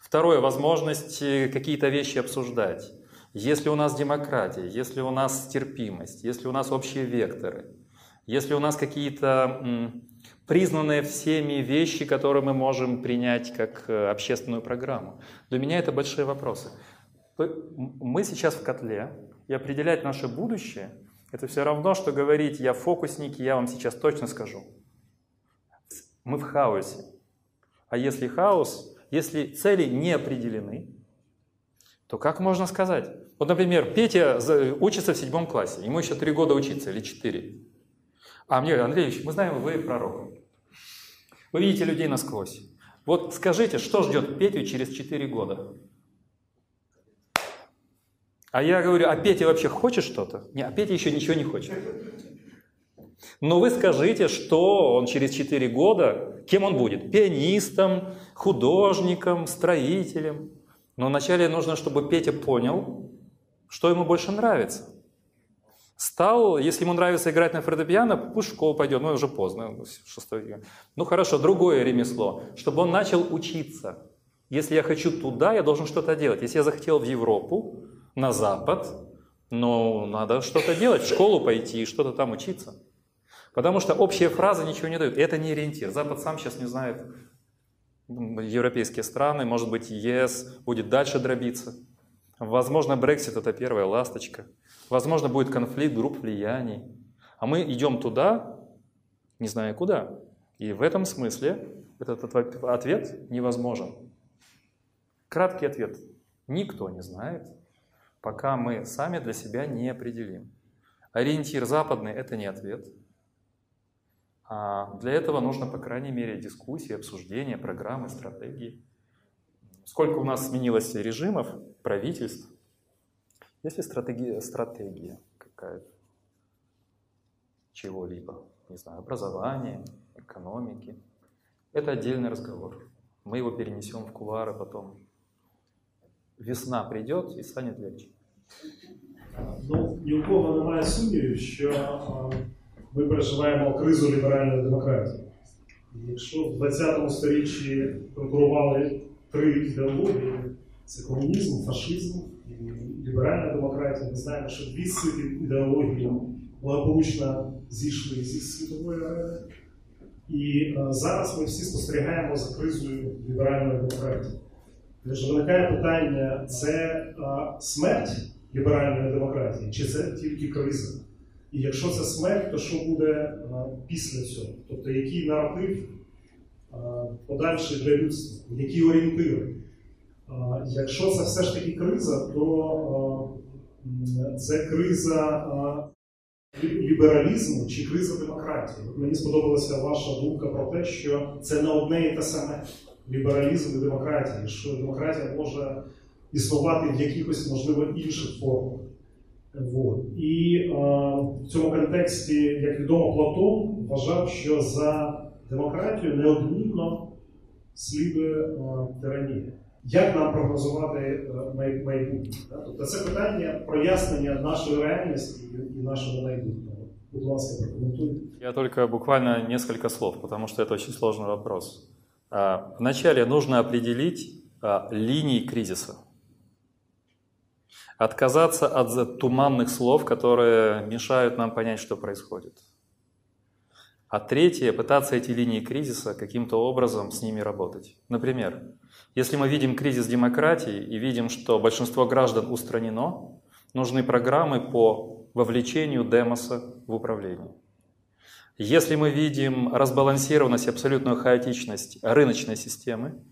Второе, возможность какие-то вещи обсуждать. Если у нас демократия, если у нас терпимость, если у нас общие векторы, если у нас какие-то признанные всеми вещи, которые мы можем принять как э, общественную программу. Для меня это большие вопросы. Мы сейчас в котле, и определять наше будущее – это все равно, что говорить «я фокусник, я вам сейчас точно скажу». Мы в хаосе. А если хаос, если цели не определены, то как можно сказать? Вот, например, Петя учится в седьмом классе, ему еще три года учиться или четыре. А мне говорят, Андрей Ильич, мы знаем, вы пророк. Вы видите людей насквозь. Вот скажите, что ждет Петю через 4 года? А я говорю, а Петя вообще хочет что-то? Не, а Петя еще ничего не хочет. Но вы скажите, что он через 4 года, кем он будет? Пианистом, художником, строителем. Но вначале нужно, чтобы Петя понял, что ему больше нравится стал, если ему нравится играть на фортепиано, пусть в школу пойдет, ну уже поздно, шестой век. Ну хорошо, другое ремесло, чтобы он начал учиться. Если я хочу туда, я должен что-то делать. Если я захотел в Европу, на Запад, ну, надо что-то делать, в школу пойти и что-то там учиться. Потому что общие фразы ничего не дают. это не ориентир. Запад сам сейчас не знает европейские страны, может быть, ЕС будет дальше дробиться. Возможно, Брексит это первая ласточка. Возможно, будет конфликт групп влияний. А мы идем туда, не зная куда. И в этом смысле этот ответ невозможен. Краткий ответ. Никто не знает, пока мы сами для себя не определим. Ориентир западный – это не ответ. А для этого нужно, по крайней мере, дискуссии, обсуждения, программы, стратегии. Сколько у нас сменилось режимов, правительств? Есть ли стратегия, стратегия какая-то чего-либо? Не знаю, образования, экономики. Это отдельный разговор. Мы его перенесем в кулары потом. Весна придет і станет легче. Ну, ні у кого немає сумнівів, що ми переживаємо кризу ліберальної демократії. Якщо в 20 сторіччі конкурували три ідеології: це комунізм, фашизм і ліберальна демократія, ми знаємо, що дві з цих ідеологій благополучно зійшли зі світової арени. І зараз ми всі спостерігаємо за кризою ліберальної демократії. Тож виникає питання: це смерть ліберальної демократії, чи це тільки криза? І якщо це смерть, то що буде після цього? Тобто який наратив подальший для людства, які орієнтири? Якщо це все ж таки криза, то це криза лібералізму чи криза демократії. От Мені сподобалася ваша думка про те, що це не одне і те саме лібералізм і демократія, що демократія може існувати в якихось, можливо, інших формах. Вот. І е, в цьому контексті, як відомо, Платон вважав, що за демократію неодмінно слідує е, тиранія. Як нам прогнозувати е, майбутнє? Тобто це питання прояснення нашої реальності і нашего майбутнего. Будь ласка, прокомментуйте. Я только буквально несколько слов, потому что это очень сложный вопрос. А, вначале нужно определить а, линии кризиса. Отказаться от туманных слов, которые мешают нам понять, что происходит. А третье, пытаться эти линии кризиса каким-то образом с ними работать. Например, если мы видим кризис демократии и видим, что большинство граждан устранено, нужны программы по вовлечению демоса в управление. Если мы видим разбалансированность, абсолютную хаотичность рыночной системы,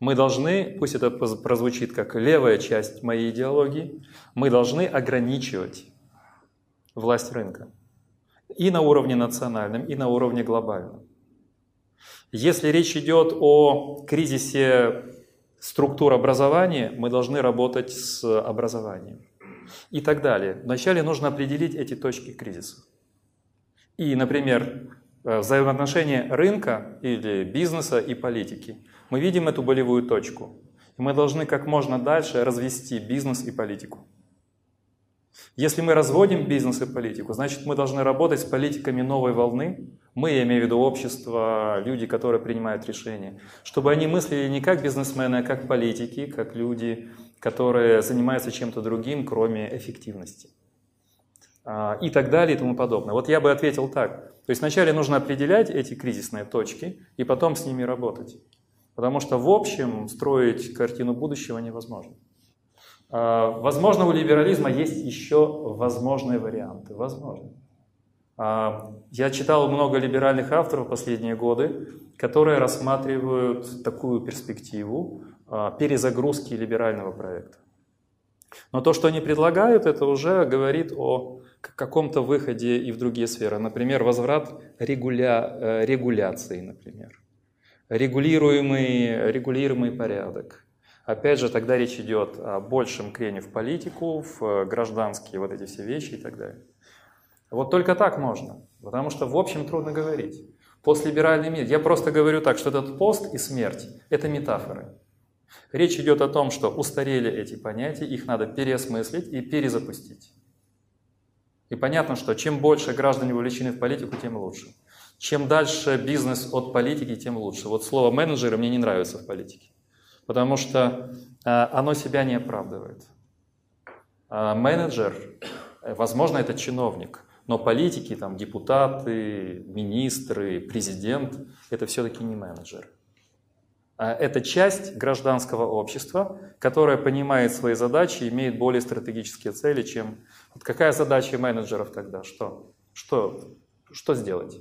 мы должны, пусть это прозвучит как левая часть моей идеологии, мы должны ограничивать власть рынка. И на уровне национальном, и на уровне глобальном. Если речь идет о кризисе структур образования, мы должны работать с образованием. И так далее. Вначале нужно определить эти точки кризиса. И, например, э, взаимоотношения рынка или бизнеса и политики. Мы видим эту болевую точку. И мы должны как можно дальше развести бизнес и политику. Если мы разводим бизнес и политику, значит мы должны работать с политиками новой волны. Мы, я имею в виду общество, люди, которые принимают решения, чтобы они мыслили не как бизнесмены, а как политики, как люди, которые занимаются чем-то другим, кроме эффективности. А, и так далее и тому подобное. Вот я бы ответил так. То есть вначале нужно определять эти кризисные точки и потом с ними работать. Потому что в общем строить картину будущего невозможно. А, возможно, у либерализма есть еще возможные варианты. Возможно. А, я читал много либеральных авторов последние годы, которые рассматривают такую перспективу перезагрузки либерального проекта. Но то, что они предлагают, это уже говорит о каком-то выходе и в другие сферы. Например, возврат регуля... Э, регуляции, например. Регулируемый, регулируемый порядок. Опять же, тогда речь идет о большем крене в политику, в э, гражданские вот эти все вещи и так далее. Вот только так можно, потому что в общем трудно говорить. Постлиберальный мир. Я просто говорю так, что этот пост и смерть – это метафоры. Речь идет о том, что устарели эти понятия, их надо переосмыслить и перезапустить. И понятно, что чем больше граждане вовлечены в политику, тем лучше. Чем дальше бизнес от политики, тем лучше. Вот слово менеджеры мне не нравится в политике. потому что а, оно себя не оправдывает. А менеджер, э, возможно, это чиновник, но политики, там, депутаты, министры, президент – это все-таки не менеджер. А это часть гражданского общества, которая понимает свои задачи имеет более стратегические цели, чем... Вот какая задача менеджеров тогда? Что? Что, что сделать?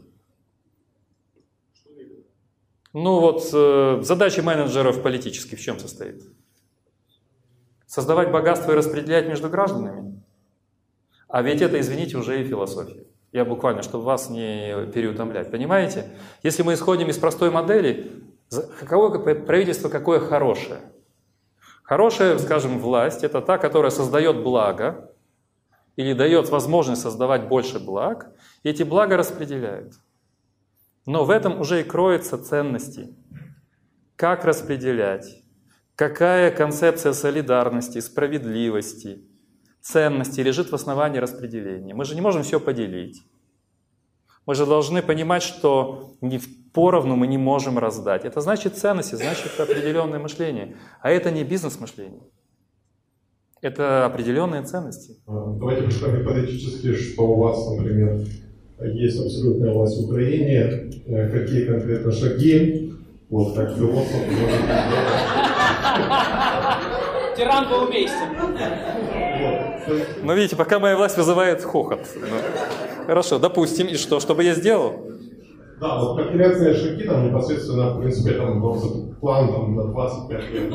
Ну вот э, задача менеджеров политических в чем состоит? Создавать богатство и распределять между гражданами? А ведь это, извините, уже и философия. Я буквально, чтобы вас не переутомлять. Понимаете? Если мы исходим из простой модели, Какое правительство какое хорошее? Хорошая, скажем, власть – это та, которая создает благо или дает возможность создавать больше благ, и эти блага распределяет. Но в этом уже и кроются ценности. Как распределять? Какая концепция солидарности, справедливости, ценности лежит в основании распределения? Мы же не можем все поделить. Мы же должны понимать, что не поровну мы не можем раздать. Это значит ценности, значит определенное мышление. А это не бизнес-мышление. Это определенные ценности. Давайте представим гипотетически, что у вас, например, есть абсолютная власть в Украине. Э, какие конкретно шаги, вот как философ, Тиран был уместен. Но видите, пока моя власть вызывает хохот. Хорошо, допустим, и что? Что бы я сделал? Да, вот конкретные шаги там непосредственно, в принципе, там план там, на 25 лет.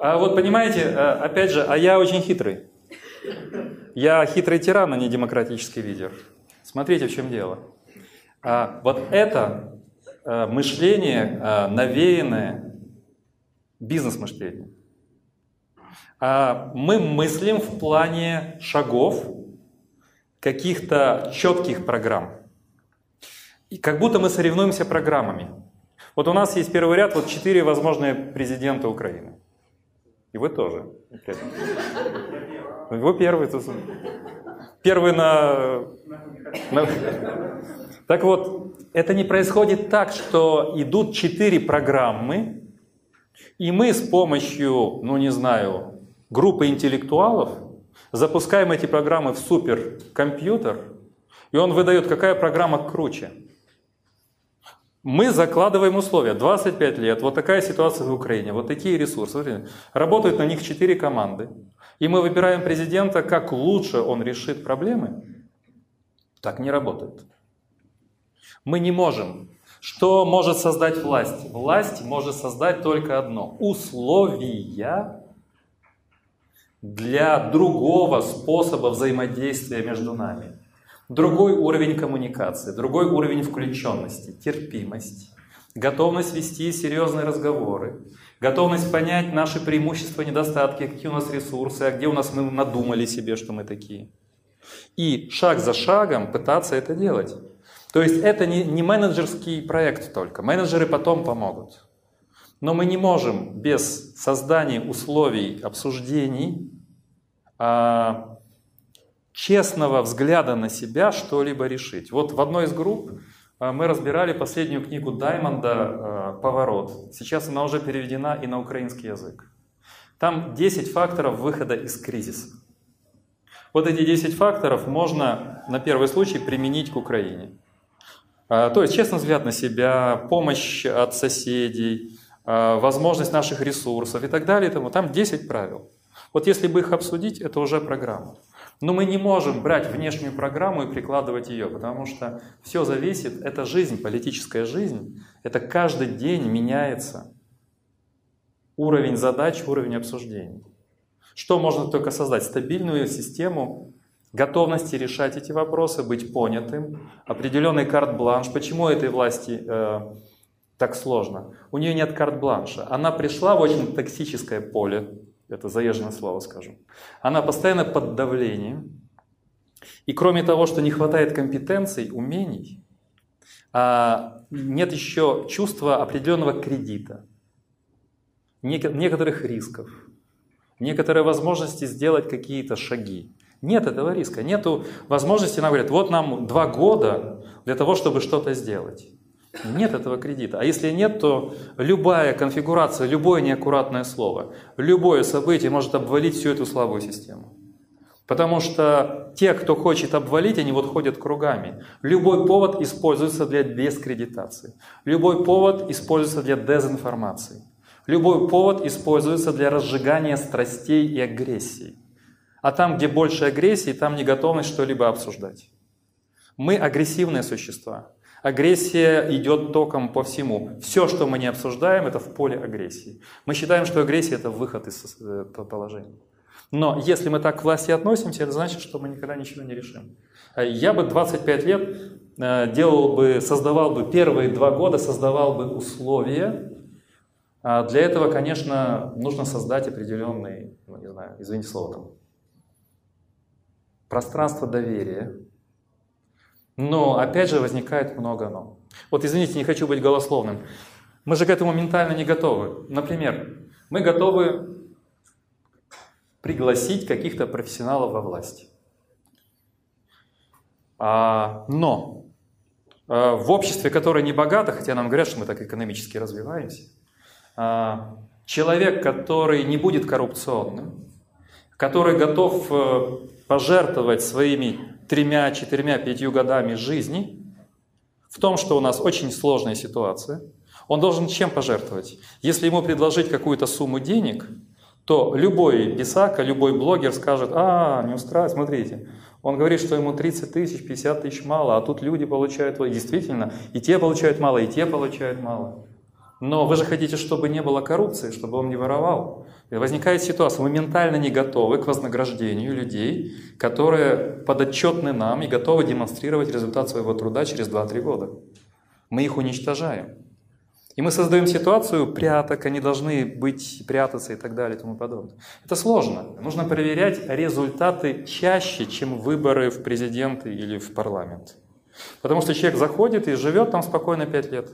А вот понимаете, э, опять же, а я очень хитрый. Я хитрый тиран, а не демократический лидер. Смотрите, в чем дело. А вот это э, мышление, э, навеянное бизнес-мышление. А мы мыслим в плане шагов, каких-то четких программ. И как будто мы соревнуемся программами. Вот у нас есть первый ряд, вот четыре возможные президента Украины. И вы тоже. Вы первый. Первый на... на... Так вот, это не происходит так, что идут четыре программы, и мы с помощью, ну не знаю, группы интеллектуалов запускаем эти программы в суперкомпьютер, и он выдает, какая программа круче. Мы закладываем условия. 25 лет, вот такая ситуация в Украине, вот такие ресурсы. Работают на них 4 команды. И мы выбираем президента, как лучше он решит проблемы. Так не работает. Мы не можем что может создать власть? Власть может создать только одно – условия для другого способа взаимодействия между нами. Другой уровень коммуникации, другой уровень включенности, терпимость, готовность вести серьезные разговоры, готовность понять наши преимущества, недостатки, какие у нас ресурсы, а где у нас мы надумали себе, что мы такие. И шаг за шагом пытаться это делать. То есть это не, не менеджерский проект только. Менеджеры потом помогут. Но мы не можем без создания условий обсуждений, а, честного взгляда на себя что-либо решить. Вот в одной из групп а, мы разбирали последнюю книгу Даймонда а, «Поворот». Сейчас она уже переведена и на украинский язык. Там 10 факторов выхода из кризиса. Вот эти 10 факторов можно на первый случай применить к Украине. А, то есть честный взгляд на себя, помощь от соседей, возможность наших ресурсов и так далее. Там 10 правил. Вот если бы их обсудить, это уже программа. Но мы не можем брать внешнюю программу и прикладывать ее, потому что все зависит, это жизнь, политическая жизнь, это каждый день меняется уровень задач, уровень обсуждений. Что можно только создать? Стабильную систему готовности решать эти вопросы, быть понятым, определенный карт-бланш. Почему этой власти э, так сложно? У нее нет карт-бланша. Она пришла в очень токсическое поле, это заезженное слово скажу. Она постоянно под давлением. И кроме того, что не хватает компетенций, умений, а нет еще чувства определенного кредита, некоторых рисков, некоторые возможности сделать какие-то шаги. Нет этого риска, нет возможности, нам говорят, вот нам два года для того, чтобы что-то сделать. Нет этого кредита. А если нет, то любая конфигурация, любое неаккуратное слово, любое событие может обвалить всю эту слабую систему. Потому что те, кто хочет обвалить, они вот ходят кругами. Любой повод используется для дискредитации. Любой повод используется для дезинформации. Любой повод используется для разжигания страстей и агрессии. А там, где больше агрессии, там не готовность что-либо обсуждать. Мы агрессивные существа. Агрессия идет током по всему. Все, что мы не обсуждаем, это в поле агрессии. Мы считаем, что агрессия – это выход из э, положения. Но если мы так к власти относимся, это значит, что мы никогда ничего не решим. А я бы 25 лет э, делал бы, создавал бы первые два года, создавал бы условия. А для этого, конечно, нужно создать определенный, ну, не знаю, извините слово там, пространство доверия. Но опять же возникает много но. Вот извините, не хочу быть голословным. Мы же к этому ментально не готовы. Например, мы готовы пригласить каких-то профессионалов во власть. А, но а, в обществе, которое не богато, хотя нам говорят, что мы так экономически развиваемся, а, человек, который не будет коррупционным, который готов э, пожертвовать своими тремя, четырьмя, пятью годами жизни в том, что у нас очень сложная ситуация, он должен чем пожертвовать? Если ему предложить какую-то сумму денег – то любой писака, любой блогер скажет, а, не устраивает, смотрите, он говорит, что ему 30 тысяч, 50 тысяч мало, а тут люди получают, действительно, и те получают мало, и те получают мало. Но вы же хотите, чтобы не было коррупции, чтобы он не воровал. И возникает ситуация, мы ментально не готовы к вознаграждению людей, которые подотчетны нам и готовы демонстрировать результат своего труда через 2-3 года. Мы их уничтожаем. И мы создаем ситуацию пряток, они должны быть, прятаться и так далее и тому подобное. Это сложно. Нужно проверять результаты чаще, чем выборы в президенты или в парламент. Потому что человек заходит и живет там спокойно 5 лет.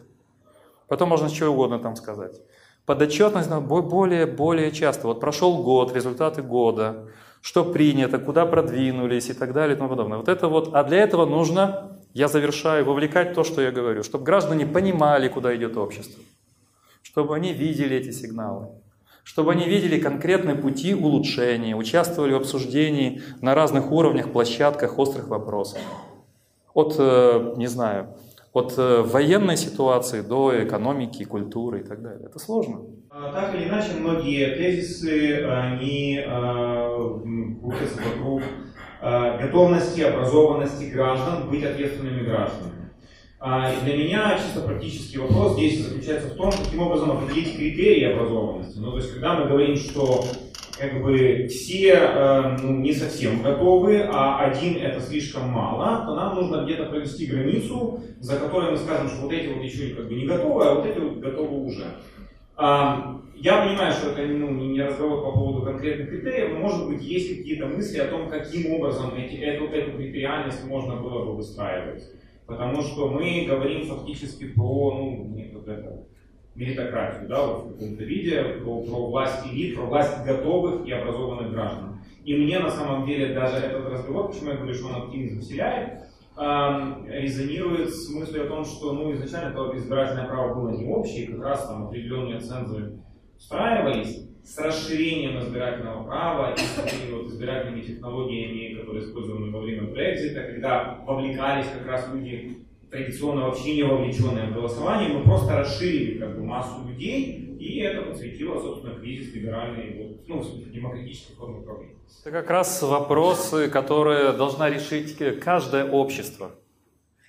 Потом можно что угодно там сказать. Подотчетность более, более часто. Вот прошел год, результаты года, что принято, куда продвинулись и так далее и тому подобное. Вот это вот, а для этого нужно я завершаю, вовлекать то, что я говорю, чтобы граждане понимали, куда идет общество, чтобы они видели эти сигналы, чтобы они видели конкретные пути улучшения, участвовали в обсуждении на разных уровнях, площадках острых вопросов. От, э, не знаю, от э, военной ситуации до экономики, культуры и так далее. Это сложно. А, так или иначе, многие тезисы, они э, крутятся вокруг Э, готовности, образованности граждан быть ответственными гражданами. А, для меня чисто практический вопрос здесь заключается в том, каким образом определить критерии образованности. Ну, то есть, когда мы говорим, что как бы все э, ну, не совсем готовы, а один это слишком мало, то нам нужно где-то провести границу, за которой мы скажем, что вот эти вот еще как бы не готовы, а вот эти вот готовы уже. Я понимаю, что это ну, не разговор по поводу конкретных критериев, но может быть есть какие-то мысли о том, каким образом эти, эту, эту критериальность можно было бы выстраивать. Потому что мы говорим фактически про ну, вот это, меритократию, да, вот в каком-то виде, про, про власть элит, про власть готовых и образованных граждан. И мне на самом деле даже этот разговор, почему я говорю, что он оптимизм вселяет, резонирует с мыслью о том, что ну, изначально это избирательное право было не общее, как раз там определенные цензы встраивались с расширением избирательного права и с такими вот избирательными технологиями, которые использованы во время Брекзита, когда вовлекались как раз люди традиционно вообще не вовлеченные в голосование, мы просто расширили как бы массу людей, и это подсветило, собственно, кризис либеральной, ну, демократической формы управления. Это как раз вопросы, которые должна решить каждое общество,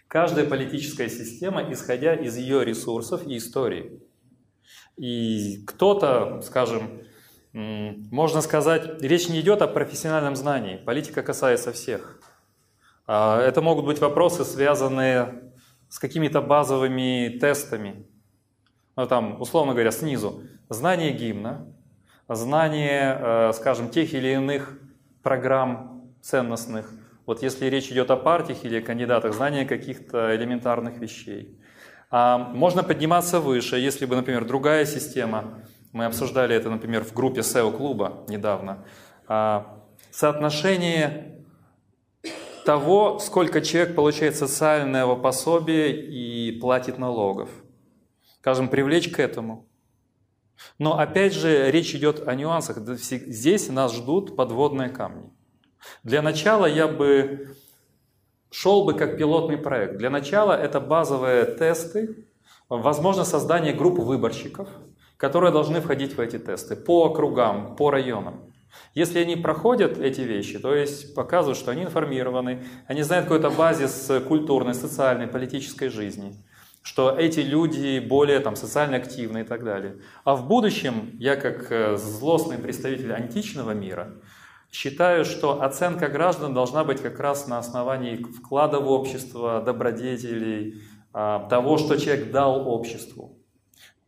каждая политическая система, исходя из ее ресурсов и истории. И кто-то, скажем, можно сказать, речь не идет о профессиональном знании, политика касается всех. А, это могут быть вопросы, связанные с какими-то базовыми тестами. Ну, там, условно говоря, снизу. Знание гимна, знание, э, скажем, тех или иных программ ценностных. Вот если речь идет о партиях или кандидатах, знание каких-то элементарных вещей. А можно подниматься выше, если бы, например, другая система, мы обсуждали это, например, в группе SEO-клуба недавно, а, соотношение того, сколько человек получает социального пособия и платит налогов. Скажем, привлечь к этому. Но опять же, речь идет о нюансах. Здесь нас ждут подводные камни. Для начала я бы шел бы как пилотный проект. Для начала это базовые тесты, возможно создание групп выборщиков, которые должны входить в эти тесты по округам, по районам. Если они проходят эти вещи, то есть показывают, что они информированы, они знают какой-то базис культурной, социальной, политической жизни, что эти люди более там, социально активны и так далее. А в будущем я как э, злостный представитель античного мира считаю, что оценка граждан должна быть как раз на основании вклада в общество, добродетелей, а, того, что человек дал обществу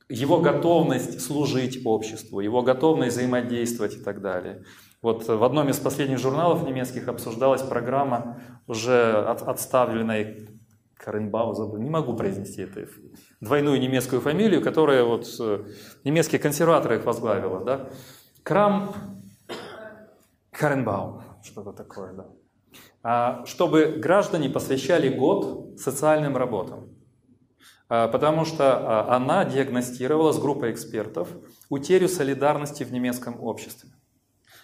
его готовность служить обществу, его готовность взаимодействовать и так далее. Вот в одном из последних журналов немецких обсуждалась программа уже от, отставленной Каренбау, забыл, не могу произнести это, двойную немецкую фамилию, которая вот э, немецкие консерваторы их возглавила, да? Крамп Каренбаум, что-то такое, да. А, чтобы граждане посвящали год социальным работам. А, потому что а, она диагностировала с группой экспертов утерю солидарности в немецком обществе.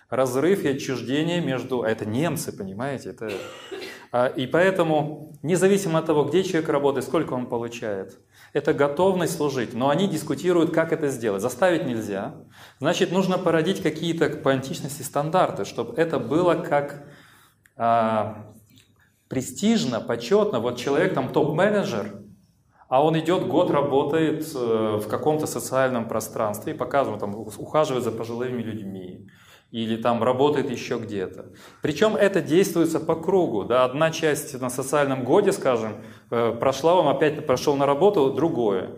Разрыв и отчуждение между... А это немцы, понимаете? Это... И поэтому, независимо от того, где человек работает, сколько он получает, это готовность служить. Но они дискутируют, как это сделать. Заставить нельзя. Значит, нужно породить какие-то по античности стандарты, чтобы это было как а, престижно, почетно. Вот человек там топ-менеджер, а он идет, год работает э, в каком-то социальном пространстве и показывает, там, ухаживает за пожилыми людьми или там работает еще где-то. Причем это действуется по кругу. Да? Одна часть на социальном годе, скажем, э, прошла, он опять прошел на работу, другое.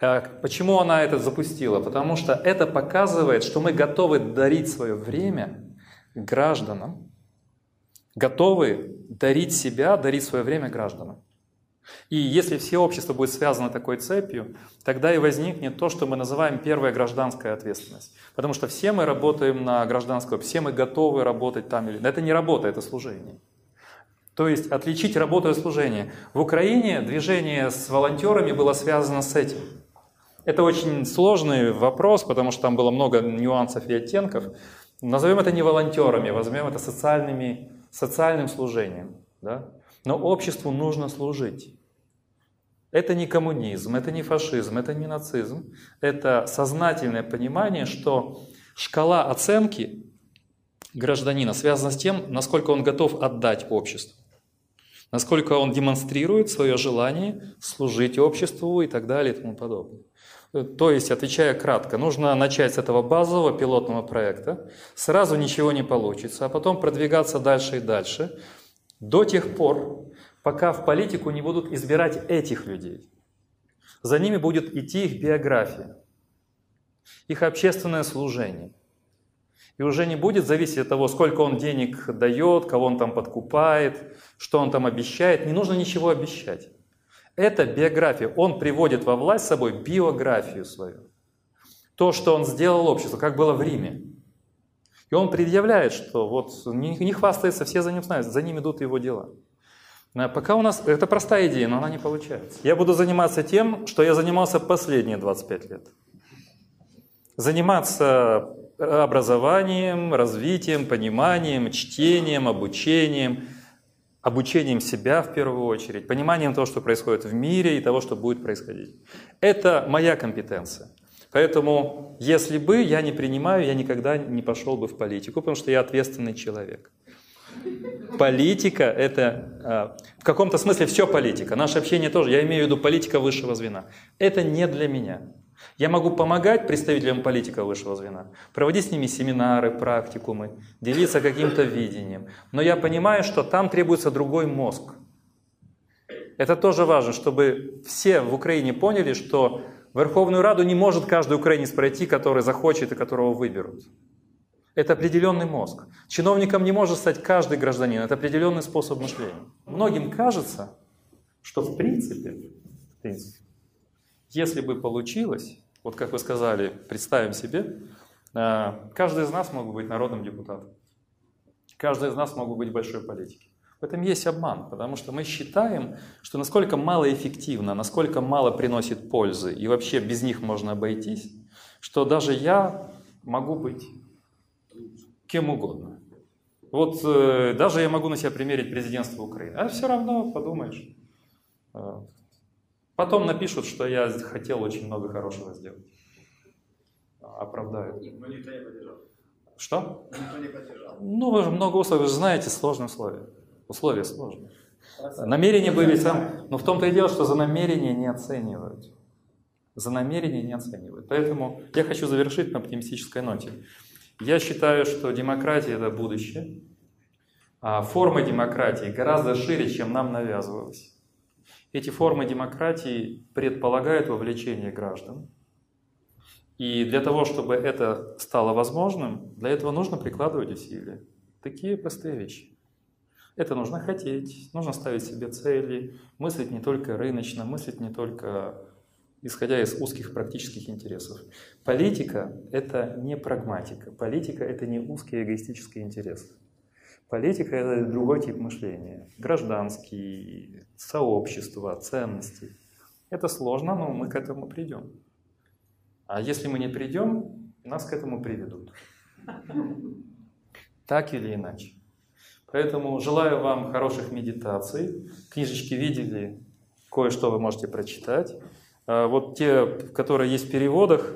Э, почему она это запустила? Потому что это показывает, что мы готовы дарить свое время гражданам, готовы дарить себя, дарить свое время гражданам. И если все общество будет связано такой цепью, тогда и возникнет то, что мы называем первая гражданская ответственность. Потому что все мы работаем на гражданскую, все мы готовы работать там или... Это не работа, это служение. То есть отличить работу от служения. В Украине движение с волонтерами было связано с этим. Это очень сложный вопрос, потому что там было много нюансов и оттенков. Назовем это не волонтерами, возьмем это социальными, социальным служением. Да? Но обществу нужно служить. Это не коммунизм, это не фашизм, это не нацизм. Это сознательное понимание, что шкала оценки гражданина связана с тем, насколько он готов отдать обществу. Насколько он демонстрирует свое желание служить обществу и так далее и тому подобное. То есть, отвечая кратко, нужно начать с этого базового пилотного проекта, сразу ничего не получится, а потом продвигаться дальше и дальше, до тех пор, пока в политику не будут избирать этих людей. За ними будет идти их биография, их общественное служение. И уже не будет зависеть от того, сколько он денег дает, кого он там подкупает, что он там обещает. Не нужно ничего обещать. Это биография. Он приводит во власть с собой биографию свою. То, что он сделал обществу, как было в Риме. И он предъявляет, что вот не, не хвастается, все за ним знают, за ним идут его дела. А пока у нас, это простая идея, но она не получается. Я буду заниматься тем, что я занимался последние 25 лет. Заниматься образованием, развитием, пониманием, чтением, обучением, обучением себя в первую очередь, пониманием того, что происходит в мире и того, что будет происходить. Это моя компетенция. Поэтому, если бы я не принимаю, я никогда не пошел бы в политику, потому что я ответственный человек. Политика – это а, в каком-то смысле все политика. Наше общение тоже. Я имею в виду политика высшего звена. Это не для меня. Я могу помогать представителям политика высшего звена, проводить с ними семинары, практикумы, делиться каким-то видением. Но я понимаю, что там требуется другой мозг. Это тоже важно, чтобы все в Украине поняли, что Верховную Раду не может каждый украинец пройти, который захочет и которого выберут. Это определенный мозг. Чиновником не может стать каждый гражданин. Это определенный способ мышления. Многим кажется, что в принципе, в принципе если бы получилось, вот как вы сказали, представим себе, э, каждый из нас мог бы быть народным депутатом. Каждый из нас мог бы быть большой политикой. В этом есть обман, потому что мы считаем, что насколько малоэффективно, насколько мало приносит пользы, и вообще без них можно обойтись, что даже я могу быть кем угодно. Вот э, даже я могу на себя примерить президентство Украины, а все равно подумаешь. Э, потом напишут, что я хотел очень много хорошего сделать. Оправдают. Но никто не поддержал. Что? Никто не поддержал. Ну, вы же много условий, вы же знаете сложные условия. Условия сложные. Намерения были там, но в том-то и дело, что за намерения не оценивают. За намерения не оценивают. Поэтому я хочу завершить на оптимистической ноте. Я считаю, что демократия – это будущее, а форма демократии гораздо шире, чем нам навязывалось. Эти формы демократии предполагают вовлечение граждан. И для того, чтобы это стало возможным, для этого нужно прикладывать усилия. Такие простые вещи. Это нужно хотеть, нужно ставить себе цели, мыслить не только рыночно, мыслить не только исходя из узких практических интересов. Политика – это не прагматика. Политика – это не узкие эгоистические интересы. Политика – это другой тип мышления. Гражданский, сообщество, ценности. Это сложно, но мы к этому придем. А если мы не придем, нас к этому приведут. Так или иначе. Поэтому желаю вам хороших медитаций. Книжечки видели, кое-что вы можете прочитать. А вот те, которые есть в переводах,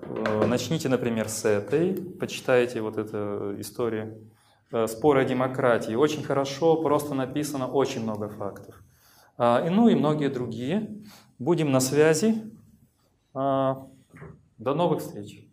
э, начните, например, с этой, почитайте вот эту историю. Э, Споры о демократии. Очень хорошо, просто написано, очень много фактов. И, ну и многие другие. Будем на связи. До новых встреч.